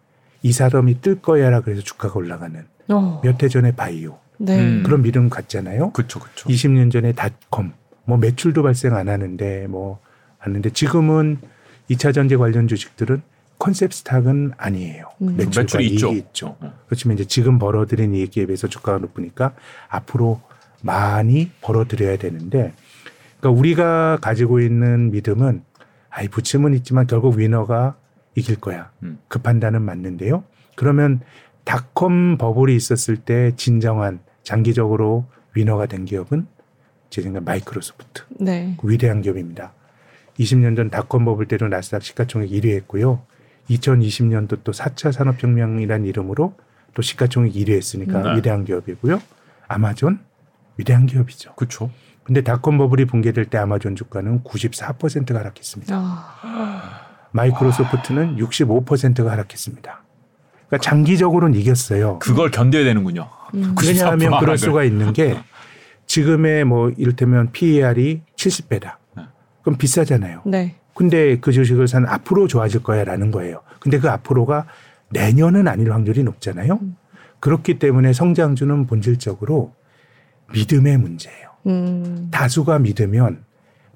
이 사람이 뜰 거야라 그래서 주가가 올라가는 어. 몇해 전에 바이오 네. 음. 그런 믿음 갖잖아요. 그렇죠, 그렇죠. 20년 전에 닷컴 뭐 매출도 발생 안 하는데 뭐 하는데 지금은 2차 전지 관련 주식들은 컨셉 스탁은 아니에요. 음. 매출이 이익이 있죠. 있죠. 어. 그렇지만 이제 지금 벌어들인 이익에 비해서 주가가 높으니까 앞으로 많이 벌어들여야 되는데 그러니까 우리가 가지고 있는 믿음은 아이 부침은 있지만 결국 위너가 이길 거야. 음. 그 판단은 맞는데요. 그러면 닷컴 버블이 있었을 때 진정한 장기적으로 위너가 된 기업은 제 생각 마이크로소프트 네. 그 위대한 기업입니다. 20년 전 닷컴 버블 때도 나스닥 시가총액 1위 했고요. 2020년도 또 4차 산업혁명이라는 이름으로 또 시가총액 1위 했으니까 네. 위대한 기업이고요. 아마존 위대한 기업이죠. 그렇죠. 근데 닷컴 버블이 붕괴될 때 아마존 주가는 94%가 하락했습니다. 아. 마이크로소프트는 65%가 하락했습니다. 그러니까 장기적으로는 이겼어요. 그걸 견뎌야 되는군요. 음. 94% 왜냐하면 그럴. 수가 있는 게 지금의 뭐 이를테면 PER이 70배다. 네. 그럼 비싸잖아요. 네. 근데 그 주식을 산 앞으로 좋아질 거야라는 거예요. 근데 그 앞으로가 내년은 아닐 확률이 높잖아요. 음. 그렇기 때문에 성장주는 본질적으로 믿음의 문제예요. 음. 다수가 믿으면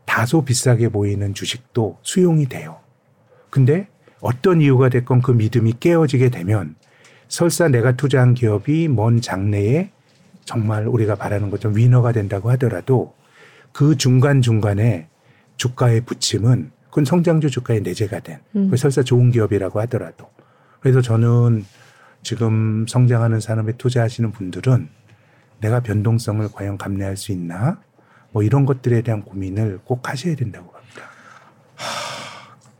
다소 비싸게 보이는 주식도 수용이 돼요. 근데 어떤 이유가 됐건 그 믿음이 깨어지게 되면 설사 내가 투자한 기업이 먼 장래에 정말 우리가 바라는 것처럼 위너가 된다고 하더라도 그 중간중간에 주가의 부침은 그건 성장주 주가의 내재가 된 음. 그 설사 좋은 기업이라고 하더라도 그래서 저는 지금 성장하는 산업에 투자하시는 분들은 내가 변동성을 과연 감내할 수 있나 뭐 이런 것들에 대한 고민을 꼭 하셔야 된다고 봅니다.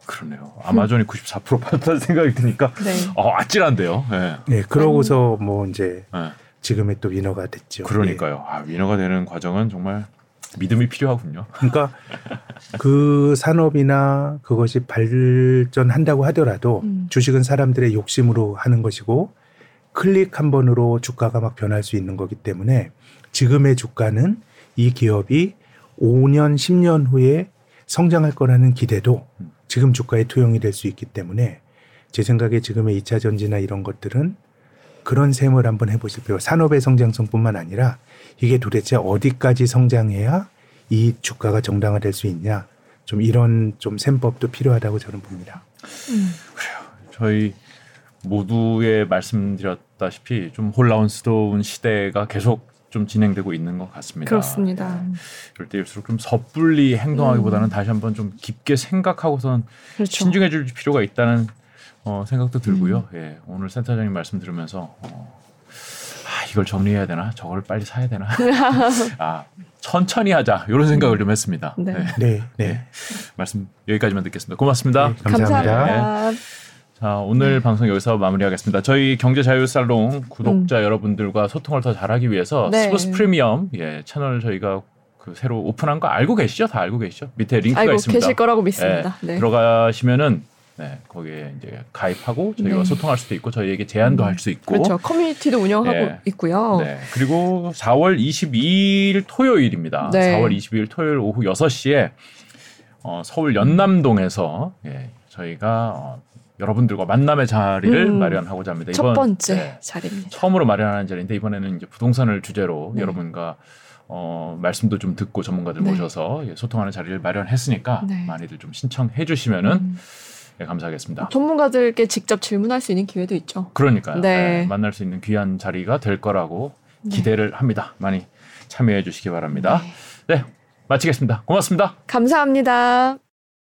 그러네요. 아마존이 94% 받았다는 생각이 드니까 네. 어, 아찔한데요. 예. 네, 그러고서 뭐 이제 예. 지금의 또 위너가 됐죠. 네. 그러니까요. 아, 위너가 되는 과정은 정말 믿음이 필요하군요. 그러니까 그 산업이나 그것이 발전한다고 하더라도 음. 주식은 사람들의 욕심으로 하는 것이고 클릭 한 번으로 주가가 막 변할 수 있는 거기 때문에 지금의 주가는 이 기업이 5년, 10년 후에 성장할 거라는 기대도 지금 주가에 투영이 될 수 있기 때문에 제 생각에 지금의 2차 전지나 이런 것들은 그런 셈을 한번 해보실 필요가 산업의 성장성뿐만 아니라 이게 도대체 어디까지 성장해야 이 주가가 정당화될 수 있냐 좀 이런 좀 셈법도 필요하다고 저는 봅니다. 음. 저희 모두에 말씀드렸다시피 좀 혼란스러운 시대가 계속 좀 진행되고 있는 것 같습니다. 그렇습니다. 이럴 때일수록 좀 섣불리 행동하기보다는 다시 한번 좀 깊게 생각하고선 그렇죠. 신중해질 필요가 있다는 어, 생각도 들고요. 음. 예, 오늘 센터장님 말씀 들으면서 어, 아, 이걸 정리해야 되나? 저걸 빨리 사야 되나? 아, 천천히 하자. 이런 생각을 좀 했습니다. 네. 네. 네, 네. 말씀 여기까지만 듣겠습니다. 고맙습니다. 네, 감사합니다. 감사합니다. 자, 오늘 방송 여기서 마무리하겠습니다. 저희 경제자유살롱 구독자 음. 여러분들과 소통을 더 잘하기 위해서 네. 스포츠 프리미엄 예, 채널 저희가 그 새로 오픈한 거 알고 계시죠? 다 알고 계시죠? 밑에 링크가 알고 있습니다. 계실 거라고 믿습니다. 예, 네. 들어가시면은 네, 거기에 이제 가입하고 저희가 네. 소통할 수도 있고 저희에게 제안도 음. 할수 있고 그렇죠. 커뮤니티도 운영하고 예. 있고요. 네. 그리고 4월 22일 토요일입니다. 네. 4월 22일 토요일 오후 6시에 어, 서울 연남동에서 예, 저희가 어, 여러분들과 만남의 자리를 음. 마련하고자 합니다. 첫 번째 네, 자리입니다. 처음으로 마련하는 자리인데 이번에는 이제 부동산을 주제로 네. 여러분과 어, 말씀도 좀 듣고 전문가들 네. 모셔서 예, 소통하는 자리를 마련했으니까 네. 많이들 좀 신청해 주시면은 음. 예, 감사하겠습니다. 전문가들께 직접 질문할 수 있는 기회도 있죠. 그러니까요. 네. 예, 만날 수 있는 귀한 자리가 될 거라고 기대를 합니다. 많이 참여해 주시기 바랍니다. 네, 마치겠습니다. 고맙습니다. 감사합니다.